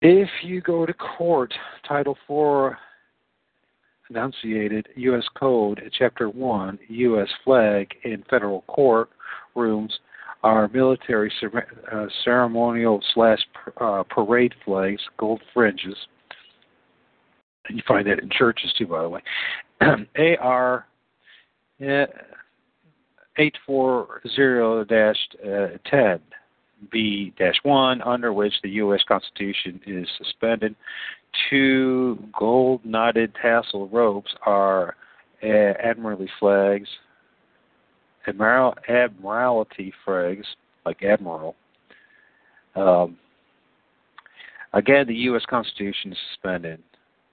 If you go to court, Title 4 enunciated U.S. Code, Chapter 1, U.S. flag in federal court are military uh, ceremonial slash uh, parade flags, gold fringes. You find that in churches too, by the way. <clears throat> AR uh, 840 10. B dash one, under which the U.S. Constitution is suspended. Two gold-knotted tassel ropes are admiralty flags, admiral, admiralty flags, like admiral. Um, again, the U.S. Constitution is suspended.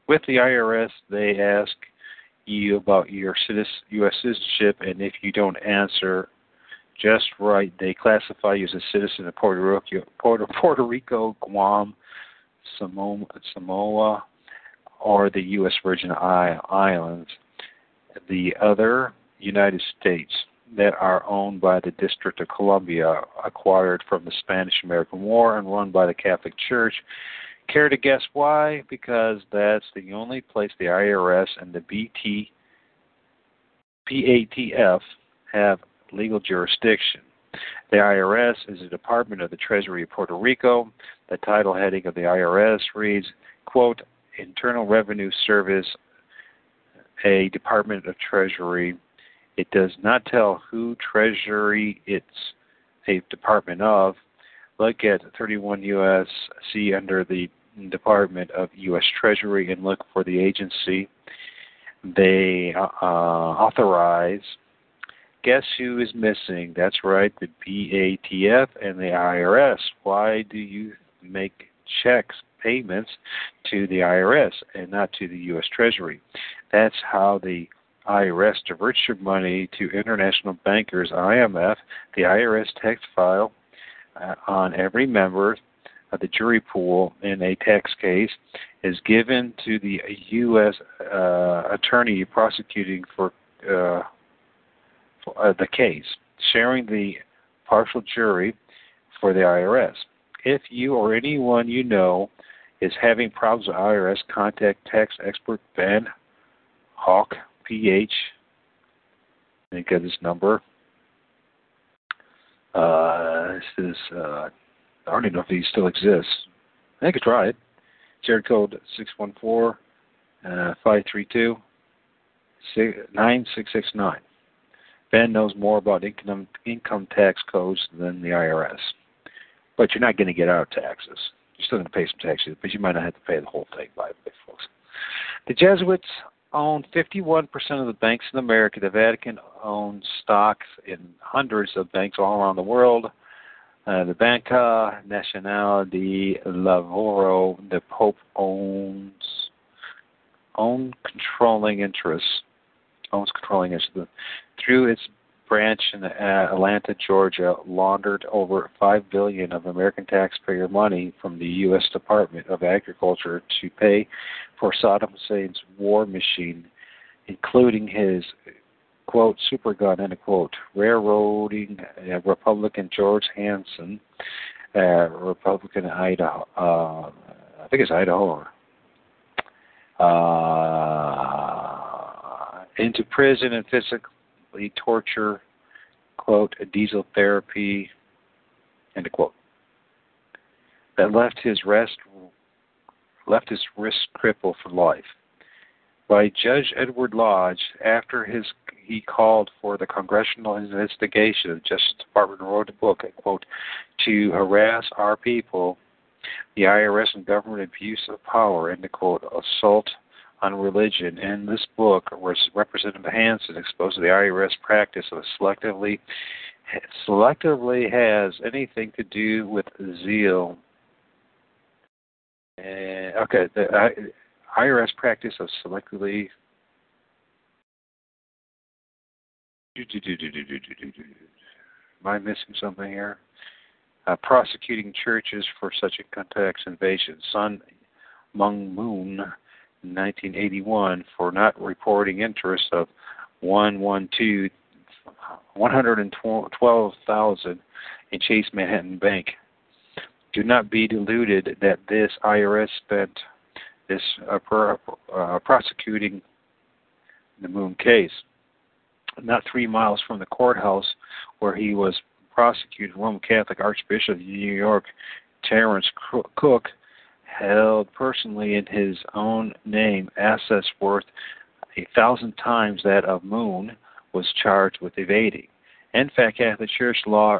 With the IRS, they ask you about your U.S. citizenship, and if you don't answer just right, they classify you as a citizen of Puerto Rico, Puerto, Puerto Rico Guam, Samoa, Samoa, or the U.S. Virgin Islands. The other United States that are owned by the District of Columbia, acquired from the Spanish American War and run by the Catholic Church. Care to guess why? Because that's the only place the IRS and the BT PATF have legal jurisdiction. The IRS is a department of the Treasury of Puerto Rico. The title heading of the IRS reads, quote, Internal Revenue Service, a Department of Treasury. It does not tell who Treasury it's a department of. Look at 31 U.S.C. under the Department of U.S. Treasury and look for the agency they uh, authorize Guess who is missing? That's right, the BATF and the IRS. Why do you make checks, payments to the IRS and not to the U.S. Treasury? That's how the IRS diverts your money to international bankers, IMF. The IRS tax file uh, on every member of the jury pool in a tax case is given to the U.S. Uh, attorney prosecuting for uh, uh, the case, sharing the partial jury for the IRS. If you or anyone you know is having problems with IRS, contact tax expert Ben Hawk, PH. Me get his number. Uh, this is, uh, I don't even know if he still exists. I think it's right. Shared code 614 uh, 532 9669. Ben knows more about income income tax codes than the IRS. But you're not going to get out of taxes. You're still going to pay some taxes, but you might not have to pay the whole thing, by the way, folks. The Jesuits own 51% of the banks in America. The Vatican owns stocks in hundreds of banks all around the world. Uh, the Banca Nazionale di Lavoro, the Pope owns own controlling interests owns controlling it. Through its branch in Atlanta, Georgia, laundered over five billion of American taxpayer money from the U.S. Department of Agriculture to pay for Saddam Hussein's war machine, including his quote super gun end quote railroading uh, Republican George Hansen, uh, Republican Idaho, uh, I think it's Idaho. Uh, into prison and physically torture, quote, a diesel therapy, end of quote. That left his rest left his wrist crippled for life. By Judge Edward Lodge, after his he called for the congressional investigation, of the Justice Department wrote a book, quote, to harass our people, the IRS and government abuse of power, end quote, assault on religion. In this book, Representative Hansen exposed the IRS practice of selectively selectively has anything to do with zeal. Okay, the IRS practice of selectively. Am I missing something here? Uh, prosecuting churches for such a tax invasion. Sun Myung Moon 1981 for not reporting interest of 112 112,000 in Chase Manhattan Bank. Do not be deluded that this IRS spent this uh, per, uh, prosecuting the Moon case. Not three miles from the courthouse where he was prosecuted, Roman Catholic Archbishop of New York, Terence Cooke, held personally in his own name assets worth a thousand times that of Moon was charged with evading. In fact, Catholic Church law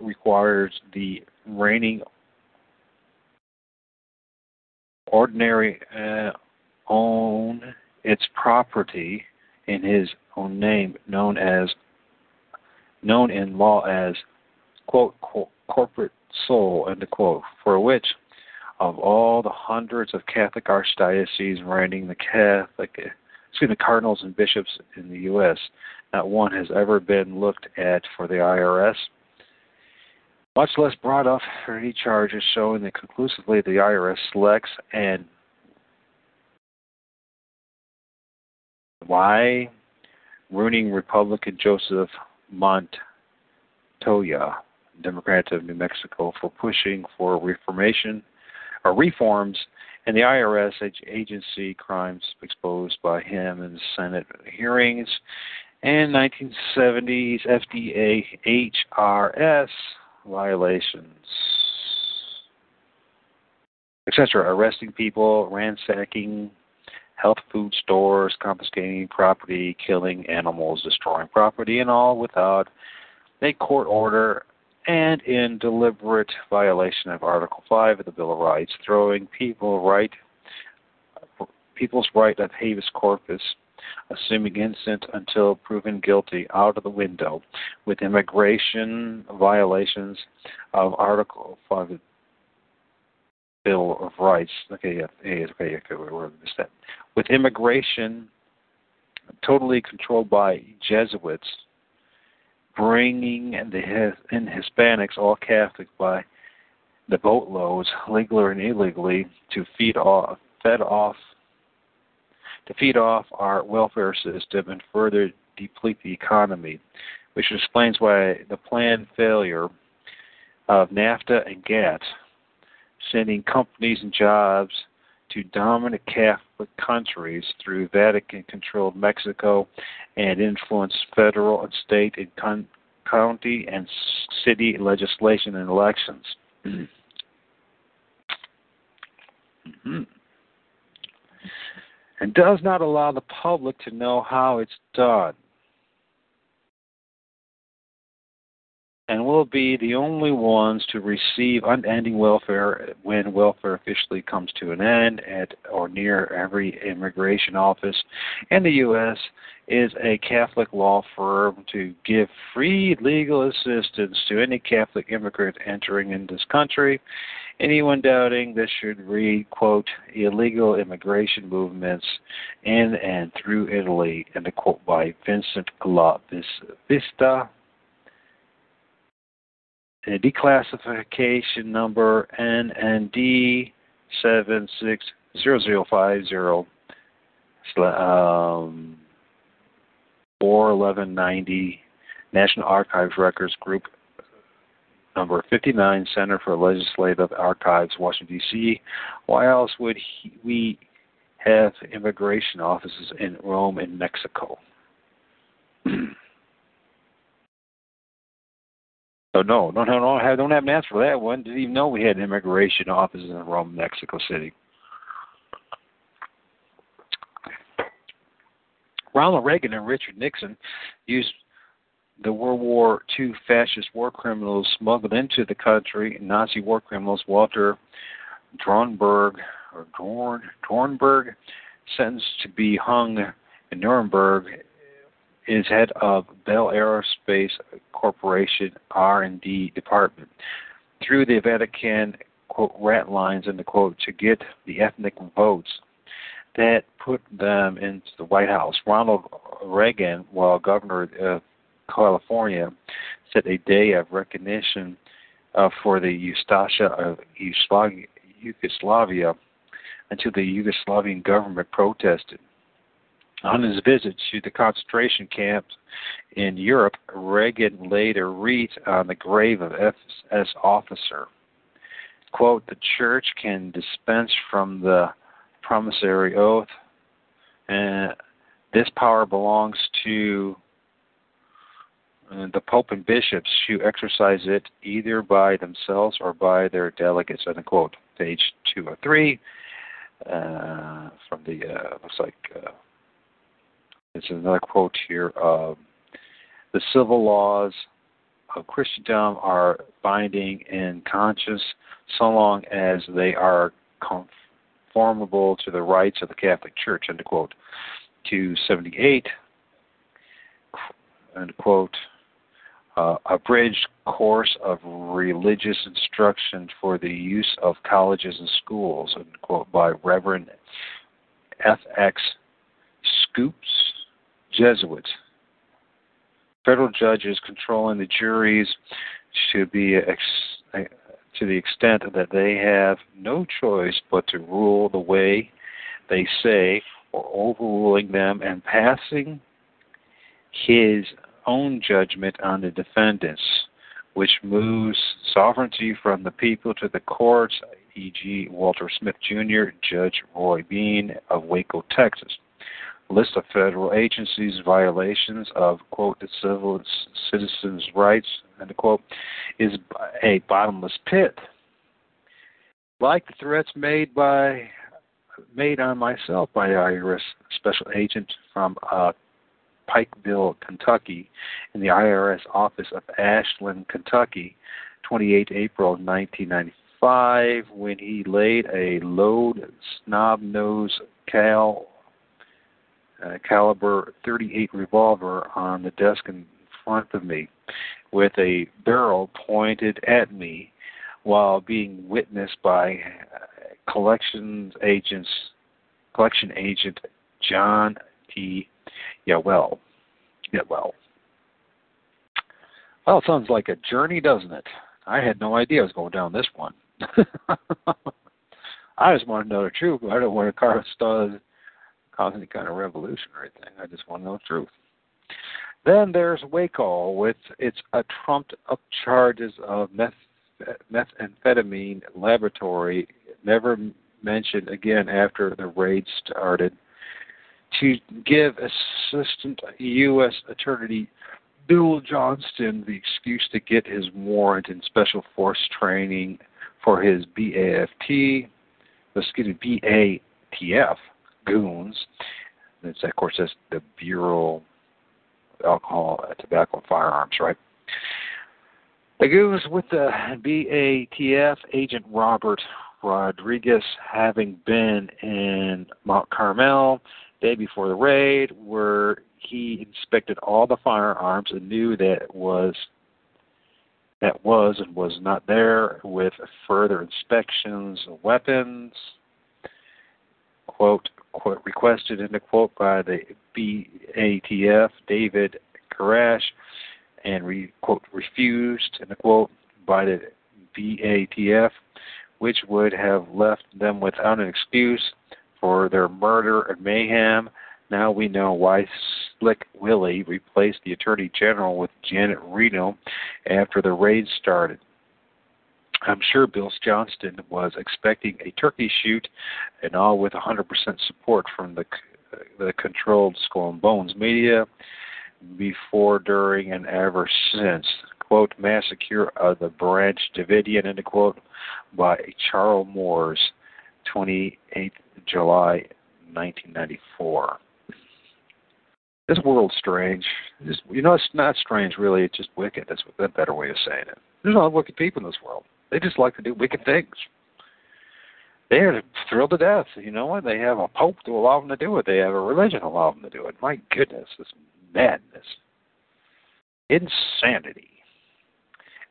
requires the reigning ordinary uh, own its property in his own name, known as known in law as quote corporate soul end quote, for which of all the hundreds of Catholic archdioceses reigning the Catholic excuse me, cardinals and bishops in the US, not one has ever been looked at for the IRS. Much less brought up for any charges showing that conclusively the IRS selects and why ruining Republican Joseph Montoya, Democrat of New Mexico, for pushing for reformation or reforms and the IRS agency crimes exposed by him in Senate hearings and 1970s FDA HRS violations, etc., arresting people, ransacking health food stores, confiscating property, killing animals, destroying property, and all without a court order and in deliberate violation of Article 5 of the Bill of Rights, throwing people right, people's right of habeas corpus, assuming innocent until proven guilty, out of the window, with immigration violations of Article 5 of the Bill of Rights. Okay, yeah, okay, okay, okay, missed that. With immigration totally controlled by Jesuits bringing the in Hispanics, all Catholics, by the boatloads, legally and illegally, to feed off, fed off, to feed off our welfare system and further deplete the economy, which explains why the planned failure of NAFTA and GATT, sending companies and jobs to dominant Catholic countries through Vatican controlled Mexico and influenced federal and state and con- county and city legislation and elections. mm-hmm. And does not allow the public to know how it's done. And will be the only ones to receive unending welfare when welfare officially comes to an end at or near every immigration office in the U.S. is a Catholic law firm to give free legal assistance to any Catholic immigrant entering in this country. Anyone doubting this should read, quote, illegal immigration movements in and through Italy, and a quote by Vincent Vista declassification number NND seven six zero zero five zero um, four eleven ninety National Archives Records Group number 59 Center for Legislative Archives Washington D.C. Why else would he, we have immigration offices in Rome and Mexico? <clears throat> Oh no, no, no, no! I don't have an answer for that one. Didn't even know we had an immigration offices in Rome, Mexico City. Ronald Reagan and Richard Nixon used the World War II fascist war criminals smuggled into the country. Nazi war criminals Walter Dornberg or Dorn Dornberg, sentenced to be hung in Nuremberg is head of Bell Aerospace Corporation R&D department. Through the Vatican quote rat lines in the quote to get the ethnic votes that put them into the White House. Ronald Reagan, while governor of California, set a day of recognition uh, for the Ustasha of Yugoslavia until the Yugoslavian government protested. On his visit to the concentration camps in Europe, Reagan laid a wreath on the grave of SS officer. Quote, the church can dispense from the promissory oath, and this power belongs to uh, the Pope and bishops who exercise it either by themselves or by their delegates, unquote. Page 203 uh, from the, uh, looks like uh, it's another quote here. Uh, The civil laws of Christendom are binding in conscience so long as they are conformable to the rights of the Catholic Church, end quote. 278, end quote, uh, abridged course of religious instruction for the use of colleges and schools, end quote, by Reverend F.X. Scoops, Jesuit. Federal judges controlling the juries should be ex- to the extent that they have no choice but to rule the way they say or overruling them and passing his own judgment on the defendants, which moves sovereignty from the people to the courts, e.g., Walter Smith Jr., Judge Roy Bean of Waco, Texas. List of federal agencies' violations of, quote, the civil citizens' rights, end quote, is a bottomless pit. Like the threats made by made on myself by IRS special agent from uh, Pikeville, Kentucky, in the IRS office of Ashland, Kentucky, 28 April 1995, when he laid a load snob nose cal uh, caliber 38 revolver on the desk in front of me, with a barrel pointed at me, while being witnessed by uh, collections agents, collection agent John T. Yeah, well, yeah, well. It sounds like a journey, doesn't it? I had no idea I was going down this one. <laughs> I just want to know the truth. I don't want to cause, cause any kind of revolution or anything. I just want to know the truth. Then there's Waco with its uh, trumped up charges of meth, methamphetamine laboratory, never mentioned again after the raid started to give Assistant U.S. Attorney Bill Johnston the excuse to get his warrant in special force training for his BAFT, excuse me, BATF goons. It's, of course, that's the Bureau of Alcohol, uh, Tobacco, and Firearms, right? The goons with the BATF agent Robert Rodriguez having been in Mount Carmel day before the raid, where he inspected all the firearms and knew that was that was and was not there with further inspections of weapons quote requested in the quote by the BATF David Koresh and re, quote refused in the quote by the BATF which would have left them without an excuse for their murder and mayhem. Now we know why Slick Willie replaced the Attorney General with Janet Reno after the raid started. I'm sure Bill Johnston was expecting a turkey shoot, and all with 100% support from the the controlled Skull and Bones media before, during, and ever since. Quote, Massacre of the Branch Davidian, end of quote, by Charles Moores, 28 July 1994. This world's strange. You know, it's not strange, really. It's just wicked. That's a better way of saying it. There's a lot of wicked people in this world. They just like to do wicked things. They're thrilled to death. You know what? They have a pope to allow them to do it. They have a religion to allow them to do it. My goodness, this madness. Insanity.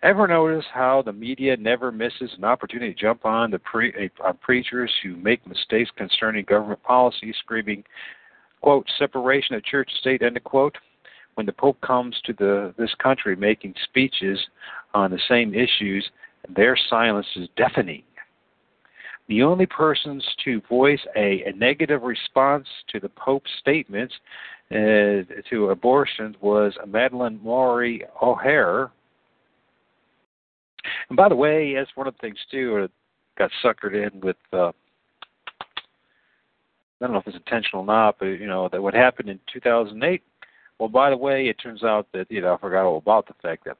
Ever notice how the media never misses an opportunity to jump on the pre- eh, on preachers who make mistakes concerning government policy, screaming, "quote separation of church and state" end of quote? When the Pope comes to the this country making speeches on the same issues, their silence is deafening. The only persons to voice a, a negative response to the Pope's statements uh, to abortion was Madalyn Murray O'Hair. and by the way, that's one of the things too. Got suckered in with. Uh, I don't know if it's intentional or not, but you know that what happened in 2008. Well, by the way, it turns out that you know I forgot all about the fact that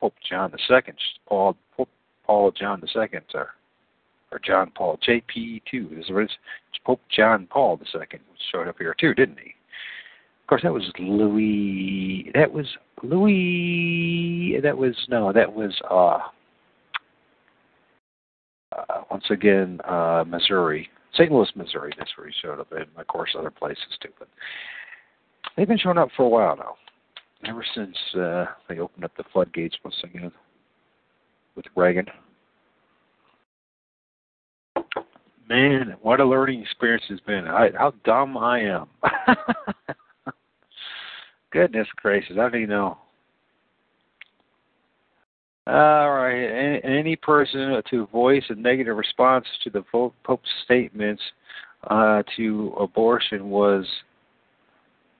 Pope John II, Paul Pope Paul John II, or or John Paul JP2 is Pope John Paul II showed up here too, didn't he? Of course, that was Louis. That was Louis. That was no. That was uh, uh once again uh Missouri, St. Louis, Missouri. That's where he showed up, and of course other places too. But they've been showing up for a while now. Ever since uh, they opened up the floodgates once again with Reagan. Man, what a learning experience it's been. I, how dumb I am. <laughs> Goodness gracious, I don't know. All right, Any, any person to voice a negative response to the Pope's statements uh, to abortion was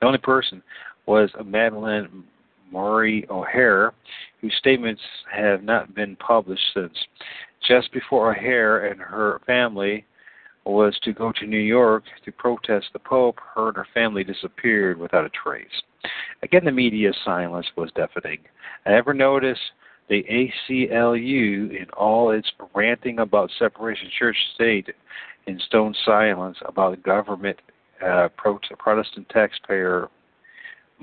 the only person was Madalyn Murray O'Hair, whose statements have not been published since. Just before O'Hair and her family was to go to New York to protest the Pope, her and her family disappeared without a trace. Again, the media's silence was deafening. I ever notice the ACLU, in all its ranting about separation church state, in stone silence about government uh, Protestant taxpayer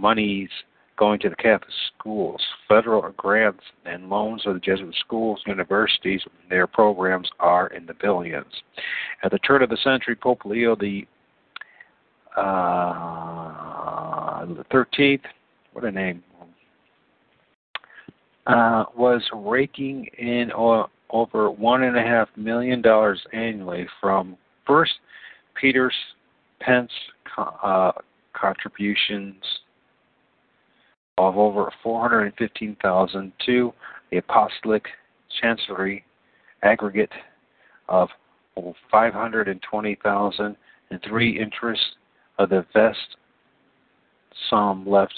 monies going to the Catholic schools, federal grants and loans of the Jesuit schools, universities, their programs are in the billions. At the turn of the century, Pope Leo the uh, the Thirteenth, what a name, uh, was raking in over one and a half million dollars annually from first Peter's Pence uh, contributions of over 415,000 to the Apostolic Chancery aggregate of 520,000 and three interests of the vast sum left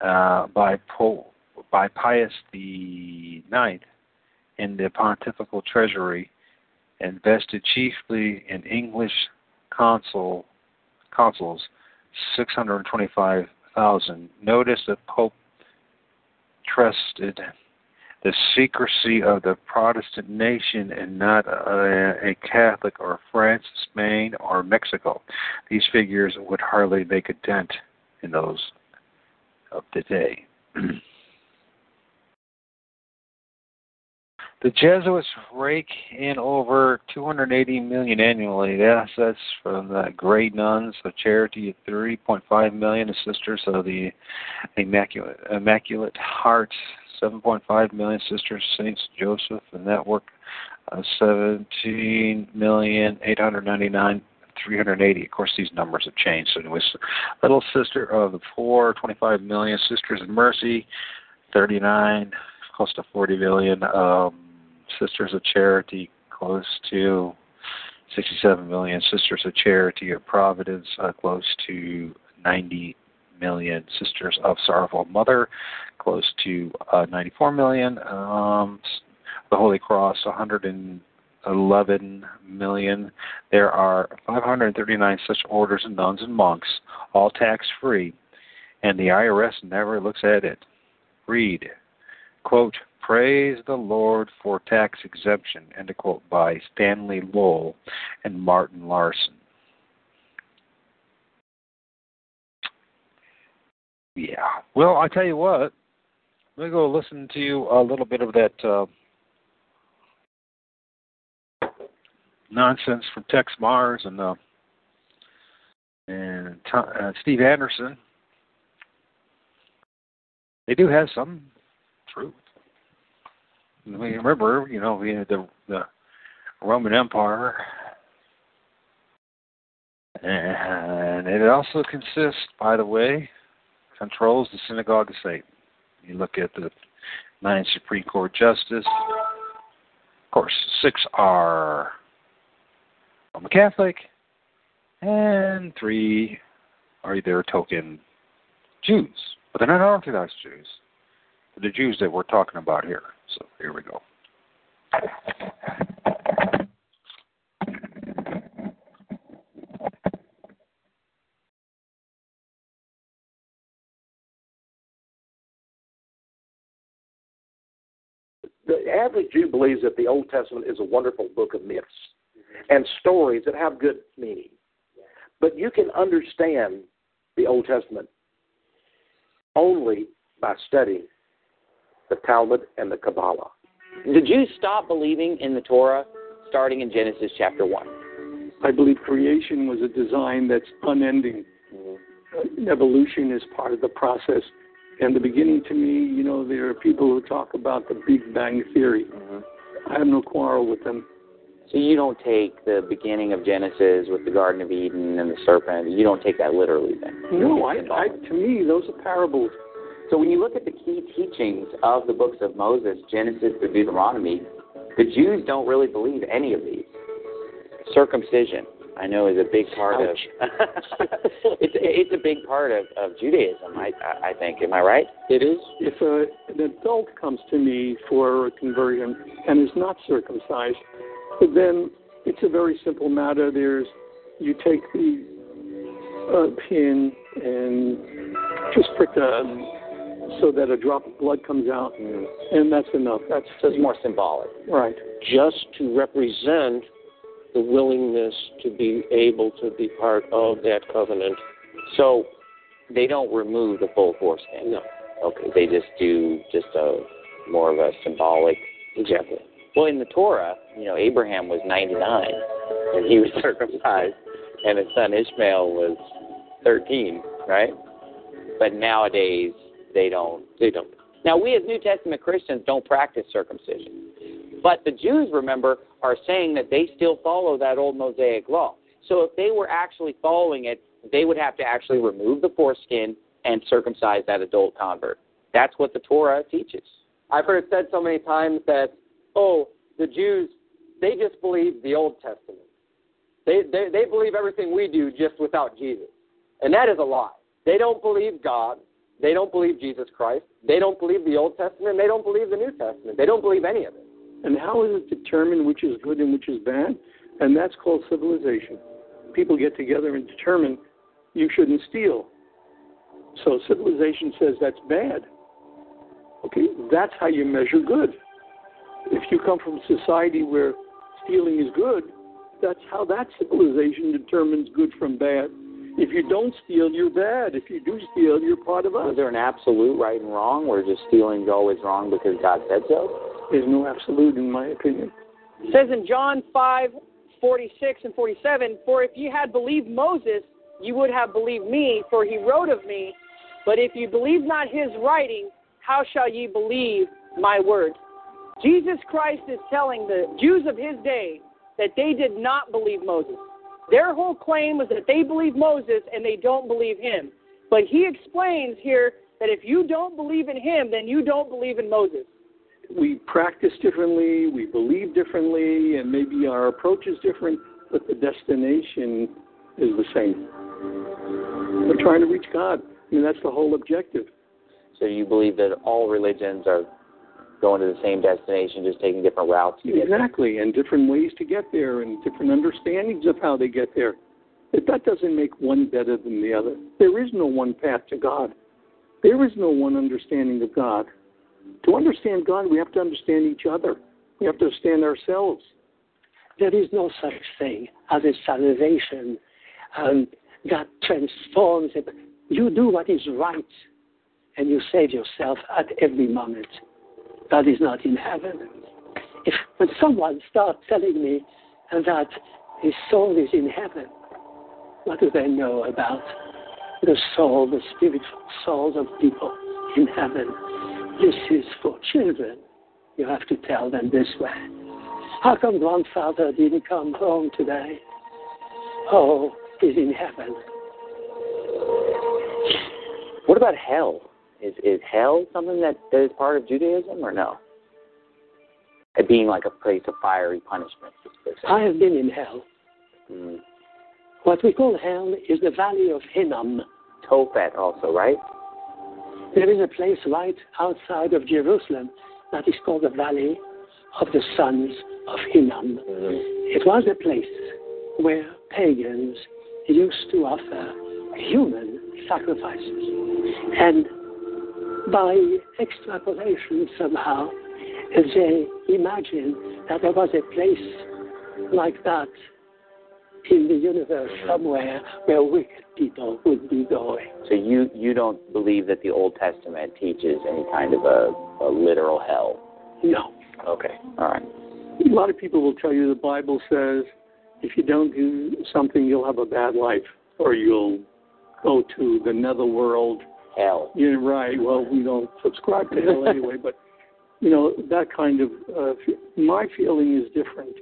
uh, by Pope, by Pius the Ninth in the pontifical treasury, invested chiefly in English consul consuls, 625 thousand. Notice that Pope trusted the secrecy of the Protestant nation and not a, a Catholic or France, Spain, or Mexico. These figures would hardly make a dent in those of today. <clears throat> The Jesuits rake in over 280 million annually. That's that's from the Grey Nuns of Charity, 3.5 million. The Sisters of the Immaculate Immaculate Heart, 7.5 million. Sisters Saints Joseph the Network, uh, 17 million 899. 380. Of course, these numbers have changed. So, anyways, Little Sister of the Poor, 25 million. Sisters of Mercy, 39, close to 40 million. Um, Sisters of Charity, close to 67 million. Sisters of Charity of Providence, uh, close to 90 million. Sisters of Sorrowful Mother, close to uh, 94 million. Um, the Holy Cross, 111 million. There are 539 such orders of nuns and monks, all tax free, and the IRS never looks at it. Read, quote, Praise the Lord for tax exemption, end quote, by Stanley Lowell and Martin Larson. Yeah. Well, I tell you what, let me go listen to a little bit of that uh, nonsense from Texe Marrs and uh, and uh, Steve Anderson. They do have some truth remember, you know, we had the the Roman Empire, and it also consists, by the way, controls the synagogue of Satan. You look at the nine Supreme Court justices. Of course, six are Roman Catholic, and three are either token Jews, but they're not Orthodox Jews. They're the Jews that we're talking about here. So here we go. The average Jew believes that the Old Testament is a wonderful book of myths and stories that have good meaning. But you can understand the Old Testament only by studying the Talmud and the Kabbalah. The Jews stopped believing in the Torah starting in Genesis chapter 1. I believe creation was a design that's unending. Mm-hmm. Uh, evolution is part of the process. And the beginning to me, you know, there are people who talk about the Big Bang Theory. I have no quarrel with them. So you don't take the beginning of Genesis with the Garden of Eden and the serpent, you don't take that literally then? No, I, I to me, those are parables. So when you look at the key teachings of the books of Moses, Genesis to Deuteronomy, the Jews don't really believe any of these. Circumcision, I know, is a big part of. <laughs> it's it's a big part of, of Judaism. I I think. Am I right? It is. If a, an adult comes to me for a conversion and is not circumcised, then it's a very simple matter. There's you take the uh, pin and just prick a so that a drop of blood comes out, mm. and that's enough. That's So it's more symbolic. right. just to represent the willingness to be able to be part of that covenant. So they don't remove the full foreskin. No. Okay, they just do just a more of a symbolic. Exactly. Well, in the Torah, you know, Abraham was 99 and he was <laughs> circumcised, and his son Ishmael was 13, right? But nowadays they don't. They don't. Now we as New Testament Christians don't practice circumcision, but the Jews, remember, are saying that they still follow that old Mosaic law. So if they were actually following it, they would have to actually remove the foreskin and circumcise that adult convert. That's what the Torah teaches. I've heard it said so many times that, oh, the Jews, they just believe the Old Testament. They, they, they believe everything we do just without Jesus. And that is a lie. They don't believe God. They don't believe Jesus Christ. They don't believe the Old Testament. They don't believe the New Testament. They don't believe any of it. And how is it determined which is good and which is bad? And that's called civilization. People get together and determine you shouldn't steal. So civilization says that's bad. Okay, that's how you measure good. If you come from a society where stealing is good, that's how that civilization determines good from bad. If you don't steal, you're bad. If you do steal, you're part of us. Is there an absolute right and wrong where just stealing is always wrong because God said so? There's no absolute, in my opinion. It says in John 5, 46 and 47, For if you had believed Moses, you would have believed me, for he wrote of me. But if you believe not his writing, how shall ye believe my word? Jesus Christ is telling the Jews of his day that they did not believe Moses. Their whole claim was that they believe Moses and they don't believe him. But he explains here that if you don't believe in him, then you don't believe in Moses. We practice differently, we believe differently, and maybe our approach is different, but the destination is the same. We're trying to reach God. I mean, that's the whole objective. So you believe that all religions are going to the same destination, just taking different routes to get there? Exactly, and different ways to get there, and different understandings of how they get there. But that doesn't make one better than the other. There is no one path to God. There is no one understanding of God. To understand God, we have to understand each other. We have to understand ourselves. There is no such thing as a salvation um, that transforms it. You do what is right, and you save yourself at every moment. That is not in heaven. If when someone starts telling me that his soul is in heaven, what do they know about the soul, the spiritual souls of people in heaven? This is for children. You have to tell them this way. How come grandfather didn't come home today? Oh, he's in heaven. What about hell? Is is hell something that, that is part of Judaism or no? It being like a place of fiery punishment. I have been in hell. Mm. What we call hell is the valley of Hinnom. Tophet also, right? There is a place right outside of Jerusalem that is called the Valley of the Sons of Hinnom. It was a place where pagans used to offer human sacrifices. And by extrapolation, somehow, they imagined that there was a place like that in the universe somewhere where wicked people would be going. So you you don't believe that the Old Testament teaches any kind of a, a literal hell? No. Okay. All right. A lot of people will tell you the Bible says if you don't do something, you'll have a bad life, or you'll go to the netherworld. Hell. You're right. Well, we don't subscribe to hell anyway, but you know that kind of. Uh, my feeling is different.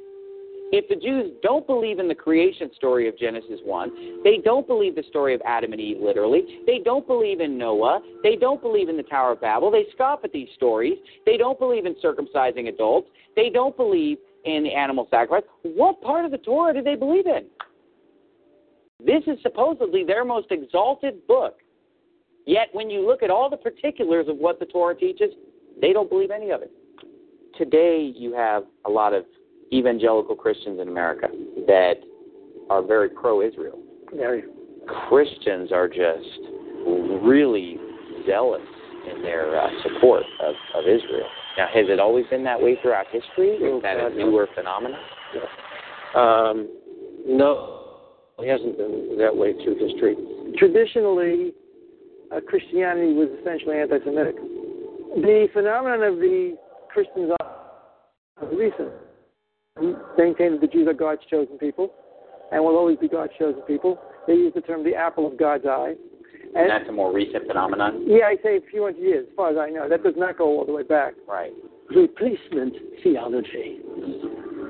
If the Jews don't believe in the creation story of Genesis 1, they don't believe the story of Adam and Eve literally, they don't believe in Noah, they don't believe in the Tower of Babel, they scoff at these stories, they don't believe in circumcising adults, they don't believe in the animal sacrifice, what part of the Torah do they believe in? This is supposedly their most exalted book. Yet when you look at all the particulars of what the Torah teaches, they don't believe any of it. Today you have a lot of evangelical Christians in America that are very pro Israel. Very. Christians are just really zealous in their uh, support of, of Israel. Now, has it always been that way throughout history? Is that a newer phenomenon? Um, no, it hasn't been that way through history. Traditionally, uh, Christianity was essentially anti-Semitic. The phenomenon of the Christians are recent. Maintain that the Jews are God's chosen people and will always be God's chosen people. They use the term the apple of God's eye. And that's a more recent phenomenon? Yeah, I say a few hundred years, as far as I know. That does not go all the way back. Right. Replacement theology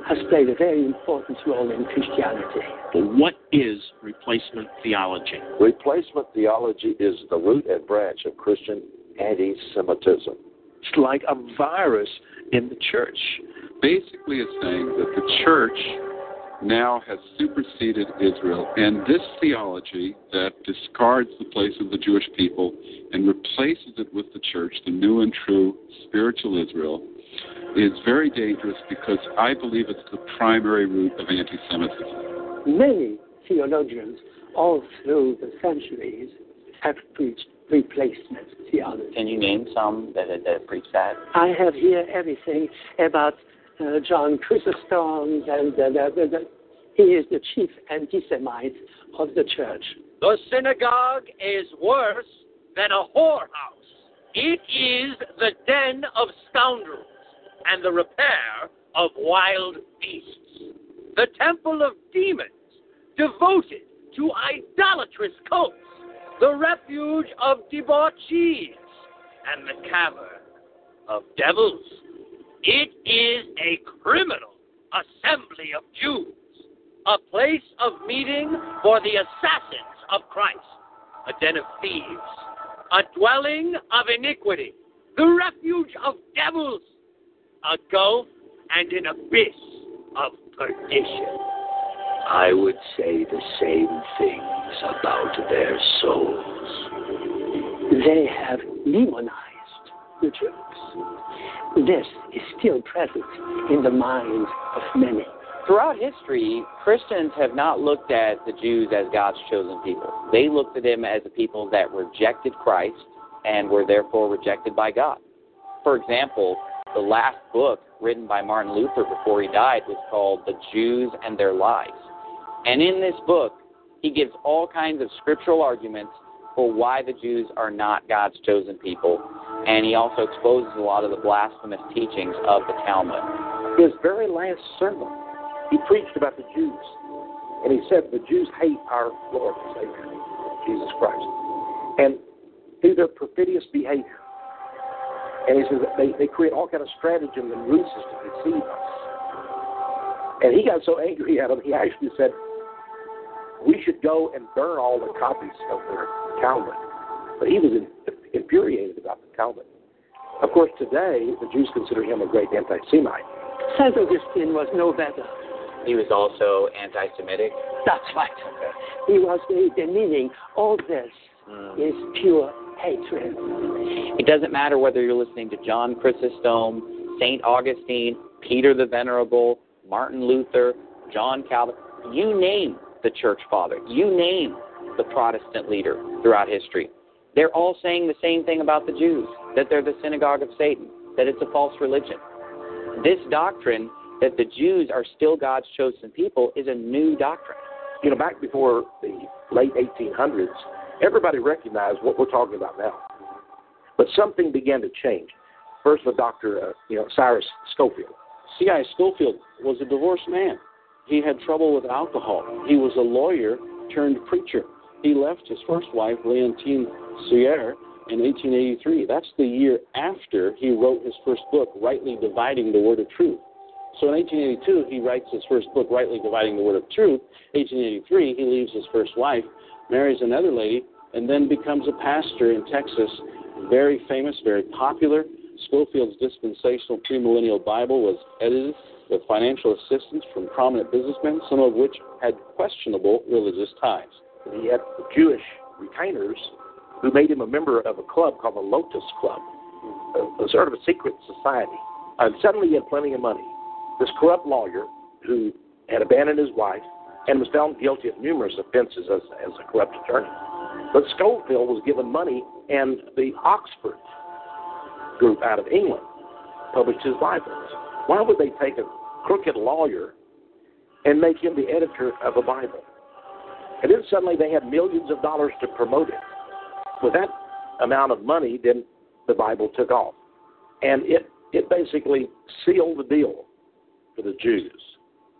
has played a very important role in Christianity. But what is replacement theology? Replacement theology is the root and branch of Christian anti Semitism. It's like a virus in the church. Basically, it's saying that the church now has superseded Israel, and this theology that discards the place of the Jewish people and replaces it with the church, the new and true spiritual Israel, is very dangerous because I believe it's the primary root of anti Semitism. Many theologians all through the centuries have preached replacement theology. Can you name some that that, that preach that? I have here everything about uh, John Chrysostom, and uh, the, the, the, he is the chief anti-Semite of the church. The synagogue is worse than a whorehouse. It is the den of scoundrels and the repair of wild beasts. The temple of demons, devoted to idolatrous cults, the refuge of debauchees, and the cavern of devils. It is a criminal assembly of Jews, a place of meeting for the assassins of Christ, a den of thieves, a dwelling of iniquity, the refuge of devils, a gulf and an abyss of perdition. I would say the same things about their souls. They have demonized the Jews. This is still present in the minds of many. Throughout history, Christians have not looked at the Jews as God's chosen people. They looked at them as a people that rejected Christ and were therefore rejected by God. For example, the last book written by Martin Luther before he died was called The Jews and Their Lies. And in this book, he gives all kinds of scriptural arguments for why the Jews are not God's chosen people. And he also exposes a lot of the blasphemous teachings of the Talmud. His very last sermon, he preached about the Jews. And he said the Jews hate our Lord and Savior, Jesus Christ. And through their perfidious behavior, and he says they, they create all kind of stratagems and ruses to deceive us. And he got so angry at them, he actually said, we should go and burn all the copies of their Talmud. But he was in, infuriated about the Talmud. Of course, today, the Jews consider him a great anti-Semite. St. Augustine was no better. He was also anti Semitic. That's right. He was the, the meaning. All this Mm. is pure hatred. It doesn't matter whether you're listening to John Chrysostom, St. Augustine, Peter the Venerable, Martin Luther, John Calvin, you name the church father, you name the Protestant leader throughout history. They're all saying the same thing about the Jews that they're the synagogue of Satan, that it's a false religion. This doctrine that the Jews are still God's chosen people is a new doctrine. You know, back before the late 1800s, everybody recognized what we're talking about now. But something began to change. First, with Dr. Uh, you know, Cyrus Scofield. C.I. Scofield was a divorced man. He had trouble with alcohol. He was a lawyer turned preacher. He left his first wife, Leontine Cerre, in 1883. That's the year after he wrote his first book, Rightly Dividing the Word of Truth. So in 1882, he writes his first book, Rightly Dividing the Word of Truth. 1883, he leaves his first wife, marries another lady, and then becomes a pastor in Texas. Very famous, very popular. Scofield's dispensational premillennial Bible was edited with financial assistance from prominent businessmen, some of which had questionable religious ties. He had Jewish retainers who made him a member of a club called the Lotus Club, a, a sort of a secret society. And suddenly he had plenty of money. This corrupt lawyer who had abandoned his wife and was found guilty of numerous offenses as, as a corrupt attorney. But Scofield was given money, and the Oxford group out of England published his Bibles. Why would they take a crooked lawyer and make him the editor of a Bible? And then suddenly they had millions of dollars to promote it. With that amount of money, then the Bible took off. And it, it basically sealed the deal for the Jews.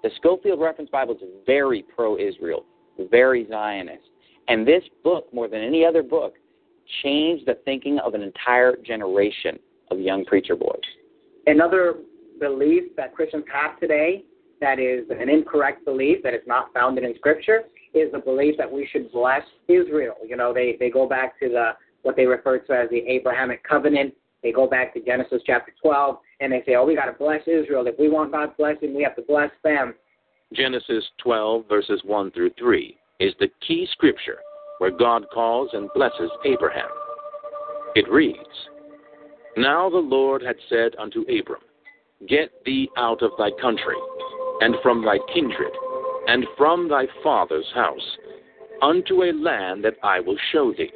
The Scofield Reference Bible is very pro Israel, very Zionist. And this book, more than any other book, changed the thinking of an entire generation of young preacher boys. Another belief that Christians have today that is an incorrect belief that is not founded in Scripture is the belief that we should bless Israel. You know, they, they go back to the what they refer to as the Abrahamic covenant. They go back to Genesis chapter 12, and they say, oh, we got to bless Israel. If we want God's blessing, we have to bless them. Genesis 12, verses 1 through 3, is the key scripture where God calls and blesses Abraham. It reads Now the Lord had said unto Abram, Get thee out of thy country, and from thy kindred, and from thy father's house, unto a land that I will show thee.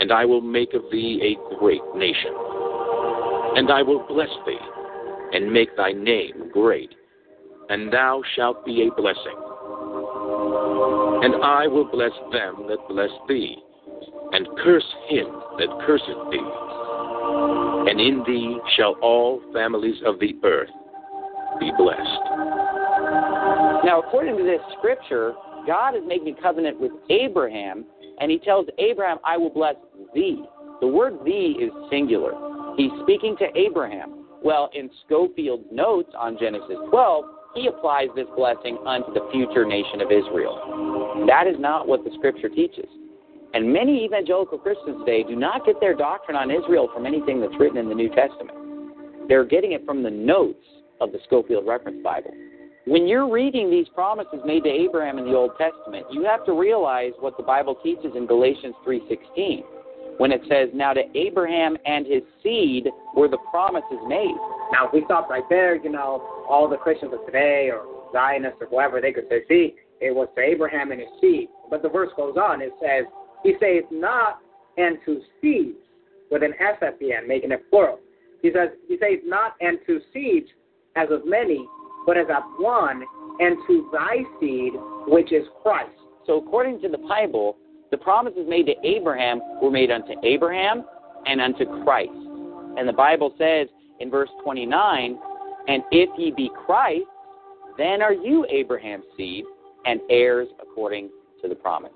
And I will make of thee a great nation. And I will bless thee, and make thy name great, and thou shalt be a blessing. And I will bless them that bless thee, and curse him that curseth thee. And in thee shall all families of the earth be blessed. Now, according to this scripture, God is making a covenant with Abraham, and he tells Abraham, I will bless thee. The word thee is singular. He's speaking to Abraham. Well, in Scofield's notes on Genesis 12, he applies this blessing unto the future nation of Israel. That is not what the scripture teaches. And many evangelical Christians today do not get their doctrine on Israel from anything that's written in the New Testament. They're getting it from the notes of the Scofield Reference Bible. When you're reading these promises made to Abraham in the Old Testament, you have to realize what the Bible teaches in Galatians 3:16 when it says, "Now to Abraham and his seed were the promises made." Now, if we stop right there, you know, all the Christians of today or Zionists or whoever, they could say, see, it was to Abraham and his seed. But the verse goes on. It says, he says not and to seeds with an S at the end, making it plural. He says, he says not and to seeds as of many, but as of one, and to thy seed, which is Christ. So according to the Bible, the promises made to Abraham were made unto Abraham and unto Christ. And the Bible says in verse 29, and if ye be Christ, then are you Abraham's seed and heirs according to the promise.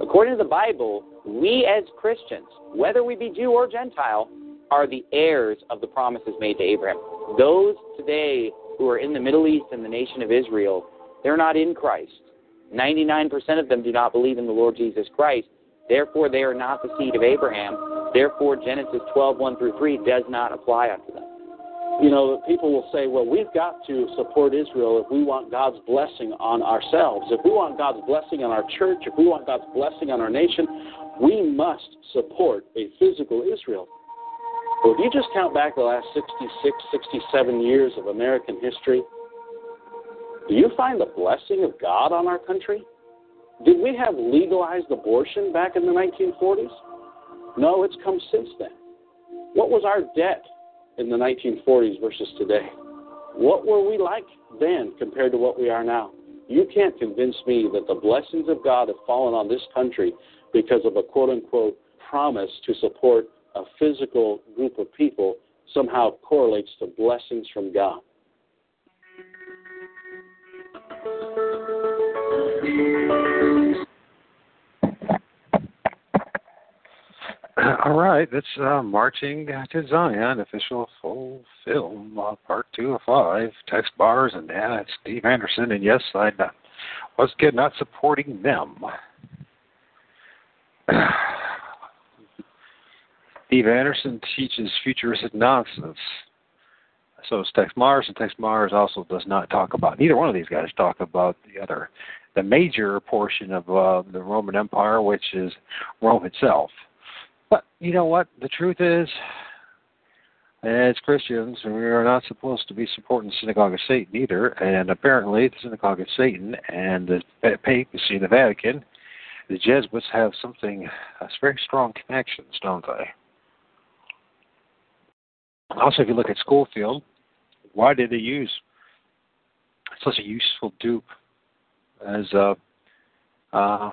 According to the Bible, we as Christians, whether we be Jew or Gentile, are the heirs of the promises made to Abraham. Those today who are in the Middle East and the nation of Israel, they're not in Christ. 99% of them do not believe in the Lord Jesus Christ. Therefore, they are not the seed of Abraham. Therefore, Genesis 12, 1 through 3 does not apply unto them. You know, people will say, well, we've got to support Israel if we want God's blessing on ourselves. If we want God's blessing on our church, if we want God's blessing on our nation, we must support a physical Israel. Well, if you just count back the last 66, 67 years of American history, do you find the blessing of God on our country? Did we have legalized abortion back in the 1940s? No, it's come since then. What was our debt in the 1940s versus today? What were we like then compared to what we are now? You can't convince me that the blessings of God have fallen on this country because of a quote unquote promise to support a physical group of people somehow correlates to blessings from God. All right, that's uh, Marching to Zion, official full film, uh, part two of five, Texe Marrs, and yeah, it's Steve Anderson. And yes, I uh, was good not supporting them. <sighs> Steve Anderson teaches futuristic nonsense. So is Texe Marrs, and Texe Marrs also does not talk about, neither one of these guys talk about the other, the major portion of uh, the Roman Empire, which is Rome itself. But you know what? The truth is, as Christians, we are not supposed to be supporting the synagogue of Satan either. And apparently, the synagogue of Satan and the papacy, the Vatican, the Jesuits have something, uh, very strong connections, don't they? Also, if you look at Scofield, why did they use such a useful dupe as uh, uh,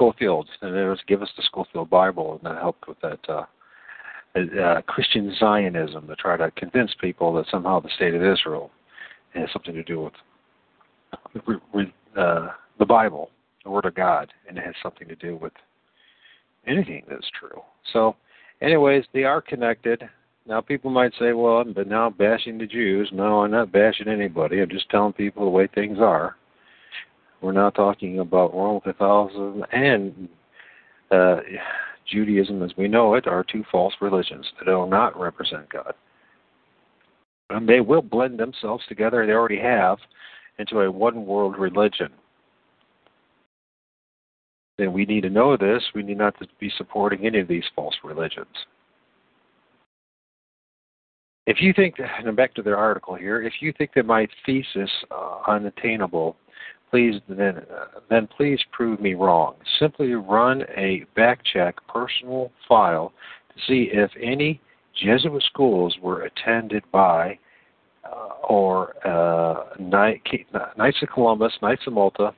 Scofield? And it was give us the Scofield Bible, and that helped with that uh, uh, Christian Zionism to try to convince people that somehow the state of Israel has something to do with uh, the Bible, the Word of God, and it has something to do with anything that's true. So, anyways, they are connected. Now, people might say, well, but now I'm bashing the Jews. No, I'm not bashing anybody. I'm just telling people the way things are. We're not talking about Roman Catholicism and uh, Judaism as we know it are two false religions that do not represent God. And they will blend themselves together, they already have, into a one world religion. Then we need to know this. We need not to be supporting any of these false religions. If you think, and back to their article here, if you think that my thesis uh, unattainable, please then then please prove me wrong. Simply run a back check personal file to see if any Jesuit schools were attended by uh, or uh, Knights of Columbus, Knights of Malta,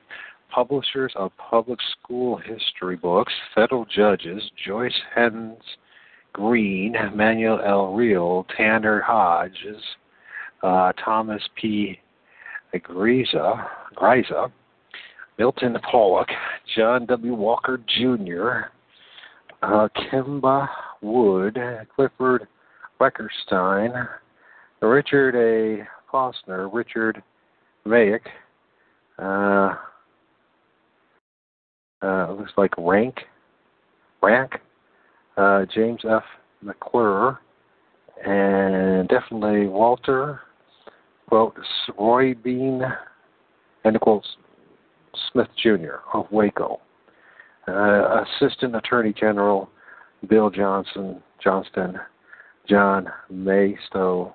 publishers of public school history books, federal judges, Joyce Hens Green, Manuel L. Real, Tanner Hodges, uh, Thomas P. Griesa, Griesa, Milton Pollack, John W. Walker Jr., uh, Kimba Wood, Clifford Weckerstein, Richard A. Fostner, Richard Mayick, uh, uh, looks like Rank, Rank, uh, James F. McClure, and definitely Walter, quote, Roy Bean, and quote, Smith Jr. of Waco. Uh, Assistant Attorney General Bill Johnson, Johnston, John Maystow,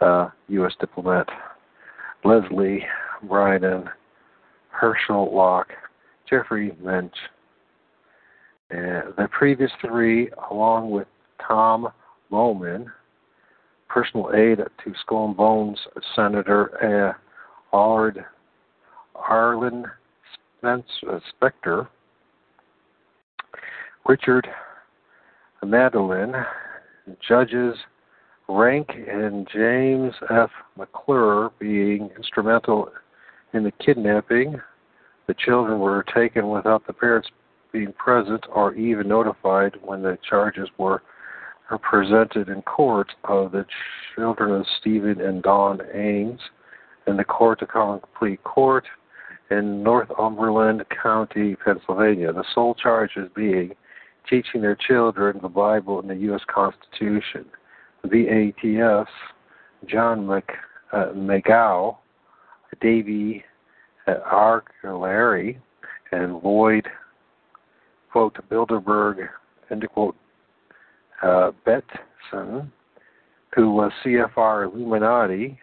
uh, U.S. diplomat, Leslie Bryden, Herschel Locke, Jeffrey Lynch. and the previous three, along with Tom Lohman, personal aide to Skull and Bones Senator uh, Arlen Spence, uh, Specter, Richard Madeline, judges Rank and James F. McClure being instrumental in the kidnapping. The children were taken without the parents being present or even notified when the charges were presented in court of the children of Stephen and Dawn Ames in the Court of Common Pleas Court in Northumberland County, Pennsylvania. The sole charges being teaching their children the Bible and the U.S. Constitution. The ATF, John Mc, uh, McGow, Davy uh, and Lloyd quote, Bilderberg, end quote, uh, Bentsen, who was CFR Illuminati,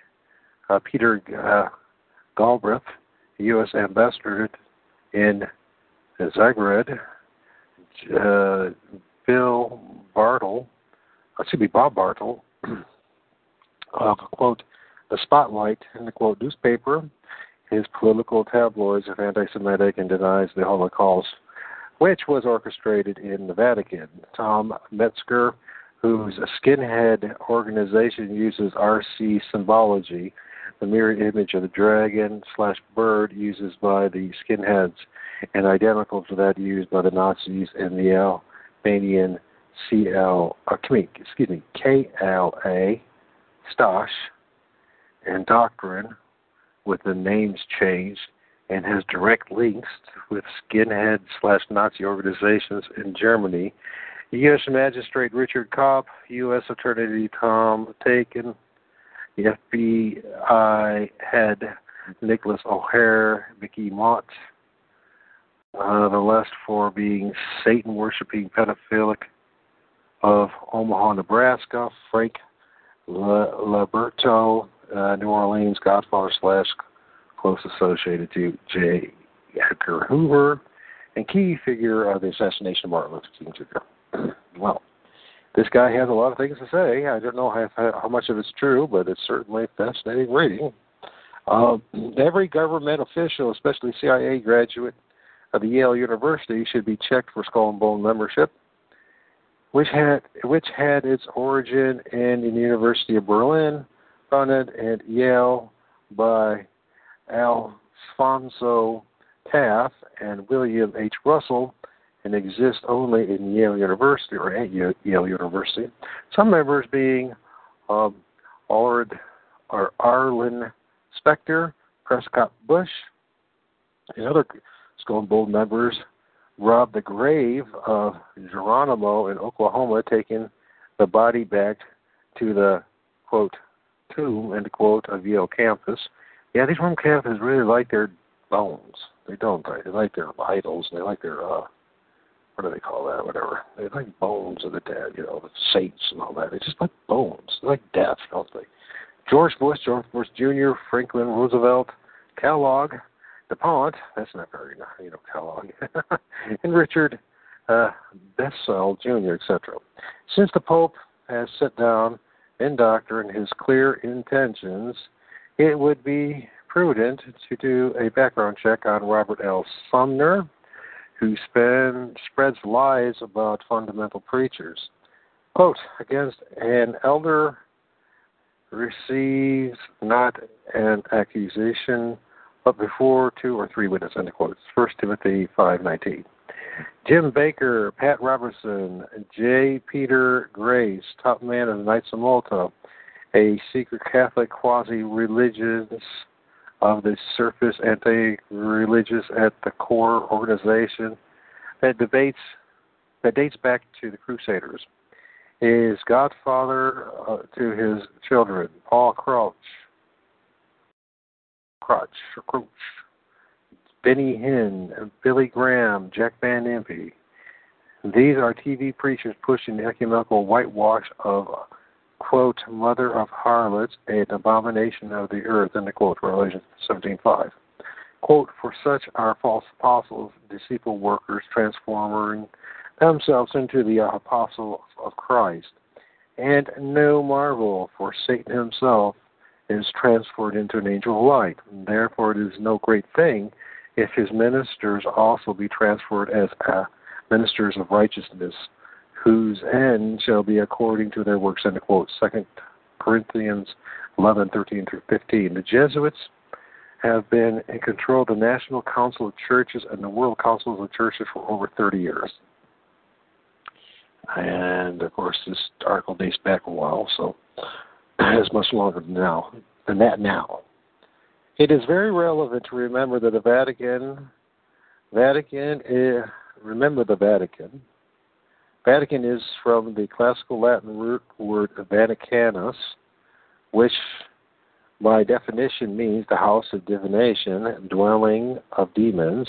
uh, Peter uh, Galbraith, U.S. ambassador in Zagreb, uh, Bill Bartle, uh, excuse me, Bob Bartle, <clears throat> uh, quote, the Spotlight, in the quote, newspaper his political tabloids are anti Semitic and denies the Holocaust, which was orchestrated in the Vatican. Tom Metzger, whose skinhead organization uses RC symbology, the mirror image of the dragon slash bird uses by the skinheads, and identical to that used by the Nazis and the Albanian CL, uh, excuse me, KLA, Stosh, and Doctrine with the names changed and has direct links with skinhead slash Nazi organizations in Germany. U.S. Magistrate Richard Kopp, U.S. Attorney Tom Taken, the FBI head Nicholas O'Hare, Mickey Mott, uh, the last for being Satan worshiping pedophilic of Omaha, Nebraska, Frank Liberto, uh, New Orleans Godfather slash close associated to J. Edgar Hoover, and key figure of the assassination of Martin Luther King Jr. well, this guy has a lot of things to say. I don't know how, how much of it's true, but it's certainly fascinating reading. Uh, every government official, especially CIA graduate of the Yale University, should be checked for Skull and Bone membership which had which had its origin in the University of Berlin, founded at Yale by Alphonso Taft and William H. Russell, and exist only in Yale University or at Yale University. Some members being um, Allard or Arlen Specter, Prescott Bush, and other Skull and Bone members robbed the grave of Geronimo in Oklahoma, taking the body back to the quote tomb end quote of Yale campus. Yeah, these Roman Catholics really like their bones. They don't. They, they like their idols. They like their uh, what do they call that? Whatever. They like bones of the dead. You know, the saints and all that. They just like bones. They like death, don't they? George Bush, George Bush Jr., Franklin Roosevelt, Kellogg, DuPont, that's not very, you know, Kellogg, <laughs> and Richard uh, Bissell Jr., etc. Since the Pope has set down in doctrine his clear intentions, it would be prudent to do a background check on Robert L. Sumner, who spend, spreads lies about fundamental preachers. Quote, against an elder receives not an accusation but before two or three witnesses. End quote. First Timothy five nineteen. Jim Bakker, Pat Robertson, J. Peter Grace, top man of the Knights of Malta, a secret Catholic quasi-religious of the surface anti-religious at the core organization that debates that dates back to the Crusaders. Is godfather uh, to his children, Paul Crouch, Crotch, Crouch, Benny Hinn, Billy Graham, Jack Van Impe. These are TV preachers pushing the ecumenical whitewash of, quote, mother of harlots, an abomination of the earth, end quote, Revelation 17.5. Quote, for such are false apostles, deceitful workers, transforming themselves into the apostles of Christ. And no marvel, for Satan himself is transferred into an angel of light. Therefore, it is no great thing if his ministers also be transferred as uh, ministers of righteousness, whose end shall be according to their works. End quote. Second Corinthians 11, 13 through 15. The Jesuits have been in control of the National Council of Churches and the World Councils of Churches for over 30 years. And of course, this article dates back a while, so <clears throat> it's much longer than now than that now. It is very relevant to remember that the Vatican, Vatican, is, remember the Vatican. Vatican is from the classical Latin root word Vaticanus, which by definition means the house of divination, dwelling of demons.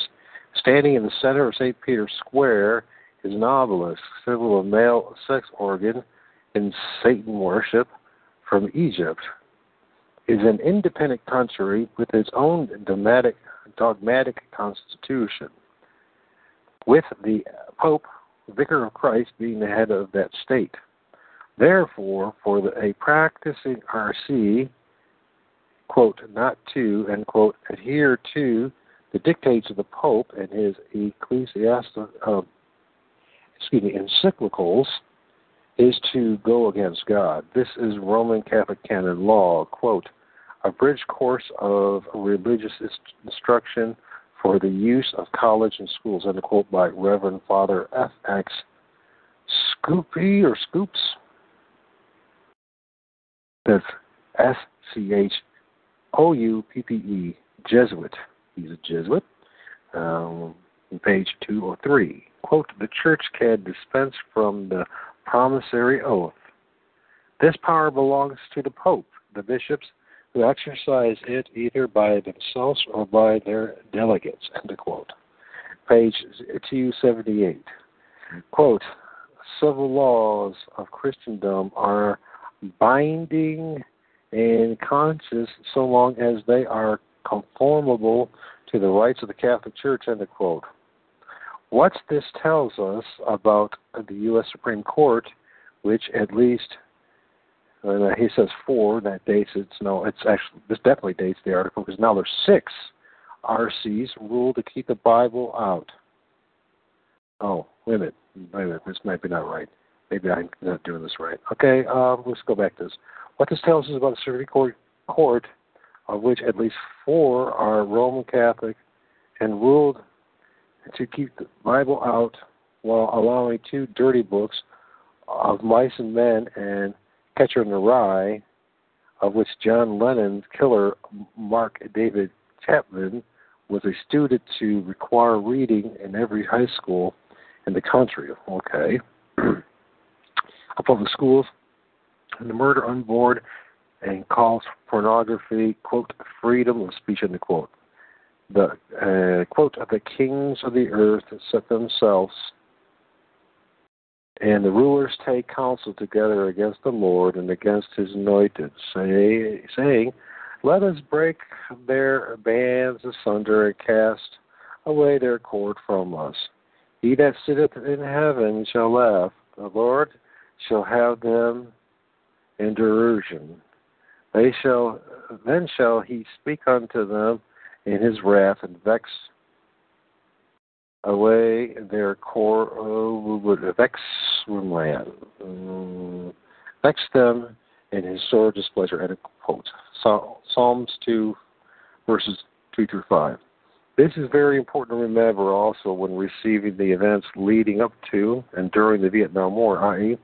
Standing in the center of St. Peter's Square is an obelisk, symbol of male sex organ in Satan worship from Egypt is an independent country with its own dogmatic, dogmatic constitution, with the Pope, Vicar of Christ, being the head of that state. Therefore, for the, a practicing RC, quote, not to, end quote, adhere to the dictates of the Pope and his ecclesiastical, uh, excuse me, encyclicals is to go against God. This is Roman Catholic canon law, quote, a bridge course of religious instruction for the use of college and schools, end quote, by Reverend Father F.X. Scoopy or Scoops. That's S C H O U P P E, Jesuit. He's a Jesuit. Um, page 203. Quote, the church can dispense from the promissory oath. This power belongs to the Pope, the bishops, who exercise it either by themselves or by their delegates. End quote. Page 278. Quote, civil laws of Christendom are binding and conscious so long as they are conformable to the rights of the Catholic Church, end quote. What this tells us about the U.S. Supreme Court, which at least uh, he says four, that dates it. No, it's actually this definitely dates the article because now there's six RCs rule to keep the Bible out. Oh, wait a minute, wait a minute, this might be not right. Maybe I'm not doing this right. Okay, um, let's go back to this. What this tells us about the Supreme Court, court, of which at least four are Roman Catholic, and ruled to keep the Bible out while allowing two dirty books of mice and men and Catcher in the Rye, of which John Lennon's killer, Mark David Chapman, was a student to require reading in every high school in the country. Okay. <clears throat> Public schools, and the murder on board and calls pornography, quote, freedom of speech, end quote. The uh, quote, the kings of the earth set themselves and the rulers take counsel together against the Lord and against his anointed, say, saying, Let us break their bands asunder and cast away their cord from us. He that sitteth in heaven shall laugh. The Lord shall have them in derision. They shall then shall he speak unto them in his wrath and vex away their core would vex um, vex them in his sore displeasure. End quote. Psalms two, verses two through five. This is very important to remember also when receiving the events leading up to and during the Vietnam War, i.e.,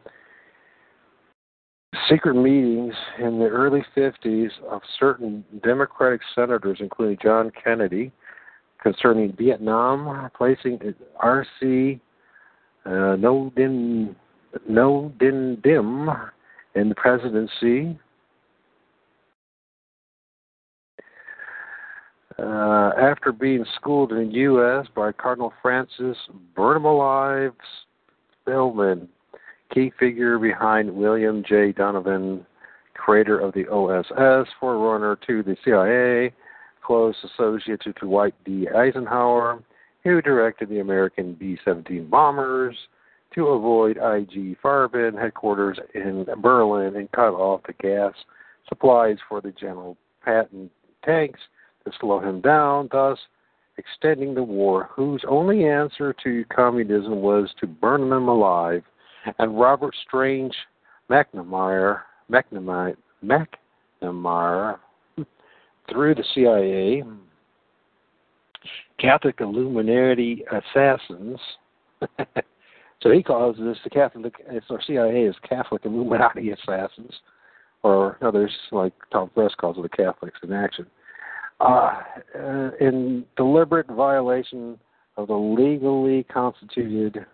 secret meetings in the early 50s of certain Democratic senators, including John Kennedy, concerning Vietnam, placing RC uh, No Din No Din Dim in the presidency. Uh, after being schooled in the U.S. by Cardinal Francis Burnham Alive Spellman, key figure behind William J. Donovan, creator of the OSS, forerunner to the CIA, close associate to Dwight D. Eisenhower, who directed the American B 17 bombers to avoid IG Farben headquarters in Berlin and cut off the gas supplies for the General Patton tanks to slow him down, thus extending the war, whose only answer to communism was to burn them alive. And Robert Strange McNamara, McNamara, McNamara through the CIA, Catholic Illuminati assassins. <laughs> so he calls this the Catholic, or CIA is Catholic Illuminati assassins, or others like Tom Press calls it the Catholics in action. Uh, uh, in deliberate violation of the legally constituted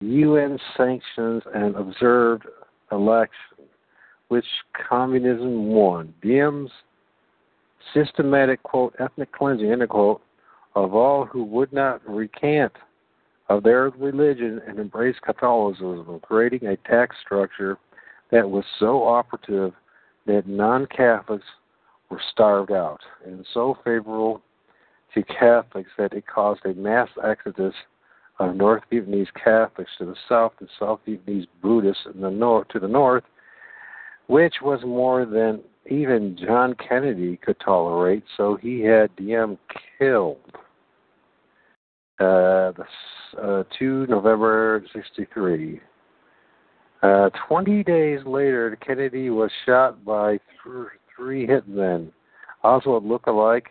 UN sanctions and observed election which communism won. Diem's systematic, quote, ethnic cleansing, end quote, of all who would not recant of their religion and embrace Catholicism, creating a tax structure that was so operative that non Catholics were starved out, and so favorable to Catholics that it caused a mass exodus of North Vietnamese Catholics to the south and South Vietnamese Buddhists in the north to the north, which was more than even John Kennedy could tolerate, so he had Diem killed. Uh, uh, 2 November 63. Uh, 20 days later, Kennedy was shot by th- three hitmen. A look-alike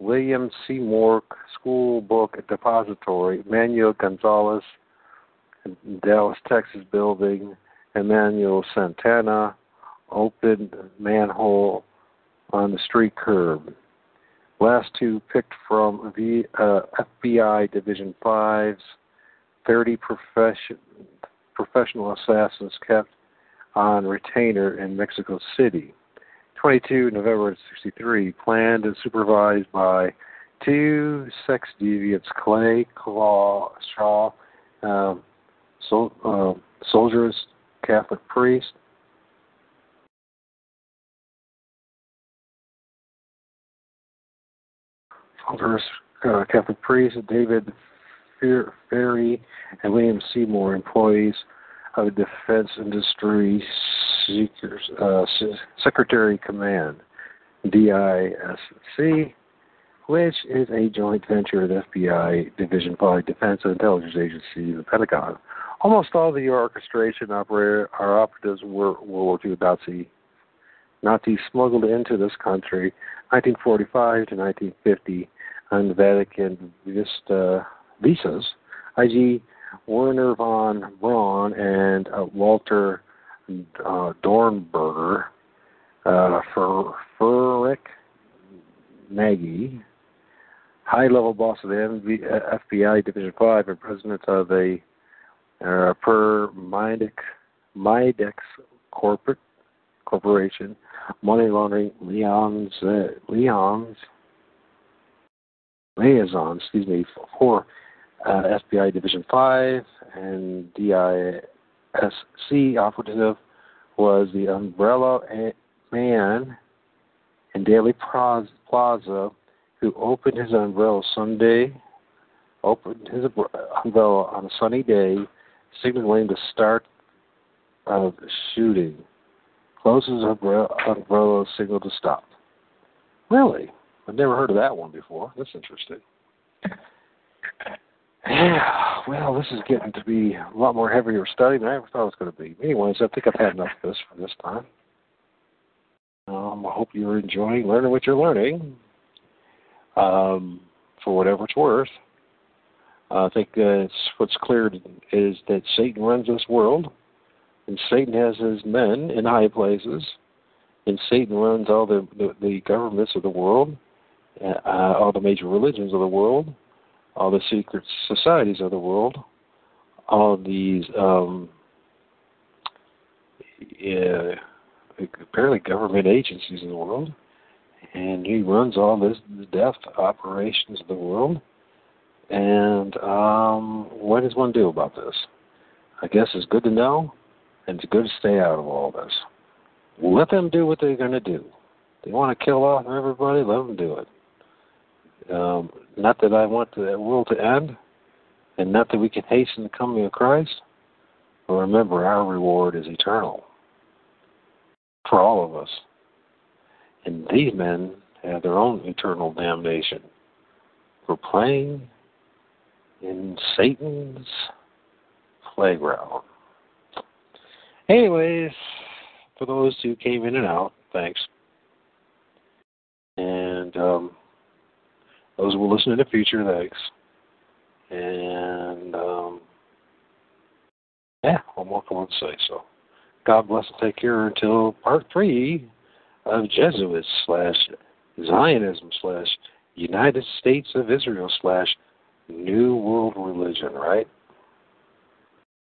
William Seymour School Book Depository, Manuel Gonzalez, Dallas, Texas building, Emmanuel Santana, opened manhole on the street curb. Last two picked from the uh, FBI Division 5's 30 profession, professional assassins kept on retainer in Mexico City. 22 November 63, planned and supervised by two sex deviants, Clay Claw Shaw, um, uh, soldiers, Catholic priest, Soldiers, uh, Catholic priest, David Ferrie, and William Seymour, employees of the Defense Industry Seekers, uh, Secretary Command, DISC, which is a joint venture of the FBI Division 5 Defense and Intelligence Agency, the Pentagon. Almost all the orchestration operator, our operatives were World War II Nazi. Nazis smuggled into this country 1945 to 1950 the Vatican Vista visas. IG Wernher von Braun and uh, Walter uh, Dornberger, uh, Ferenc Nagy, high level boss of the MV, uh, FBI Division 5 and president of the uh, Per Midex, Midex Corporate Corporation, money laundering Leon's, uh, Leon's liaison, excuse me, for uh, FBI Division 5 and DISC operative was the umbrella man in Dealey Plaza who opened his umbrella Sunday, opened his umbrella on a sunny day, signaling the start of shooting. Closes umbrella, umbrella signal to stop. Really? I've never heard of that one before. That's interesting. Yeah, well, this is getting to be a lot more heavier study than I ever thought it was going to be. Anyways, I think I've had enough of this for this time. Um, I hope you're enjoying learning what you're learning. Um, for whatever it's worth, I think it's, what's clear is that Satan runs this world, and Satan has his men in high places, and Satan runs all the the, the governments of the world, uh, all the major religions of the world, all the secret societies of the world, all these um, apparently government agencies in the world, and he runs all this death operations of the world. And um, what does one do about this? I guess it's good to know, and it's good to stay out of all this. Let them do what they're going to do. They want to kill off everybody. Let them do it. Um, not that I want the world to end, and not that we can hasten the coming of Christ. But remember, our reward is eternal for all of us. And these men have their own eternal damnation for playing in Satan's playground. Anyways, for those who came in and out, thanks. And um, those will listen in the future, thanks. And um, yeah, I'm welcome to say so. God bless and take care until part three of Jesuits slash Zionism slash United States of Israel slash New World Religion, right?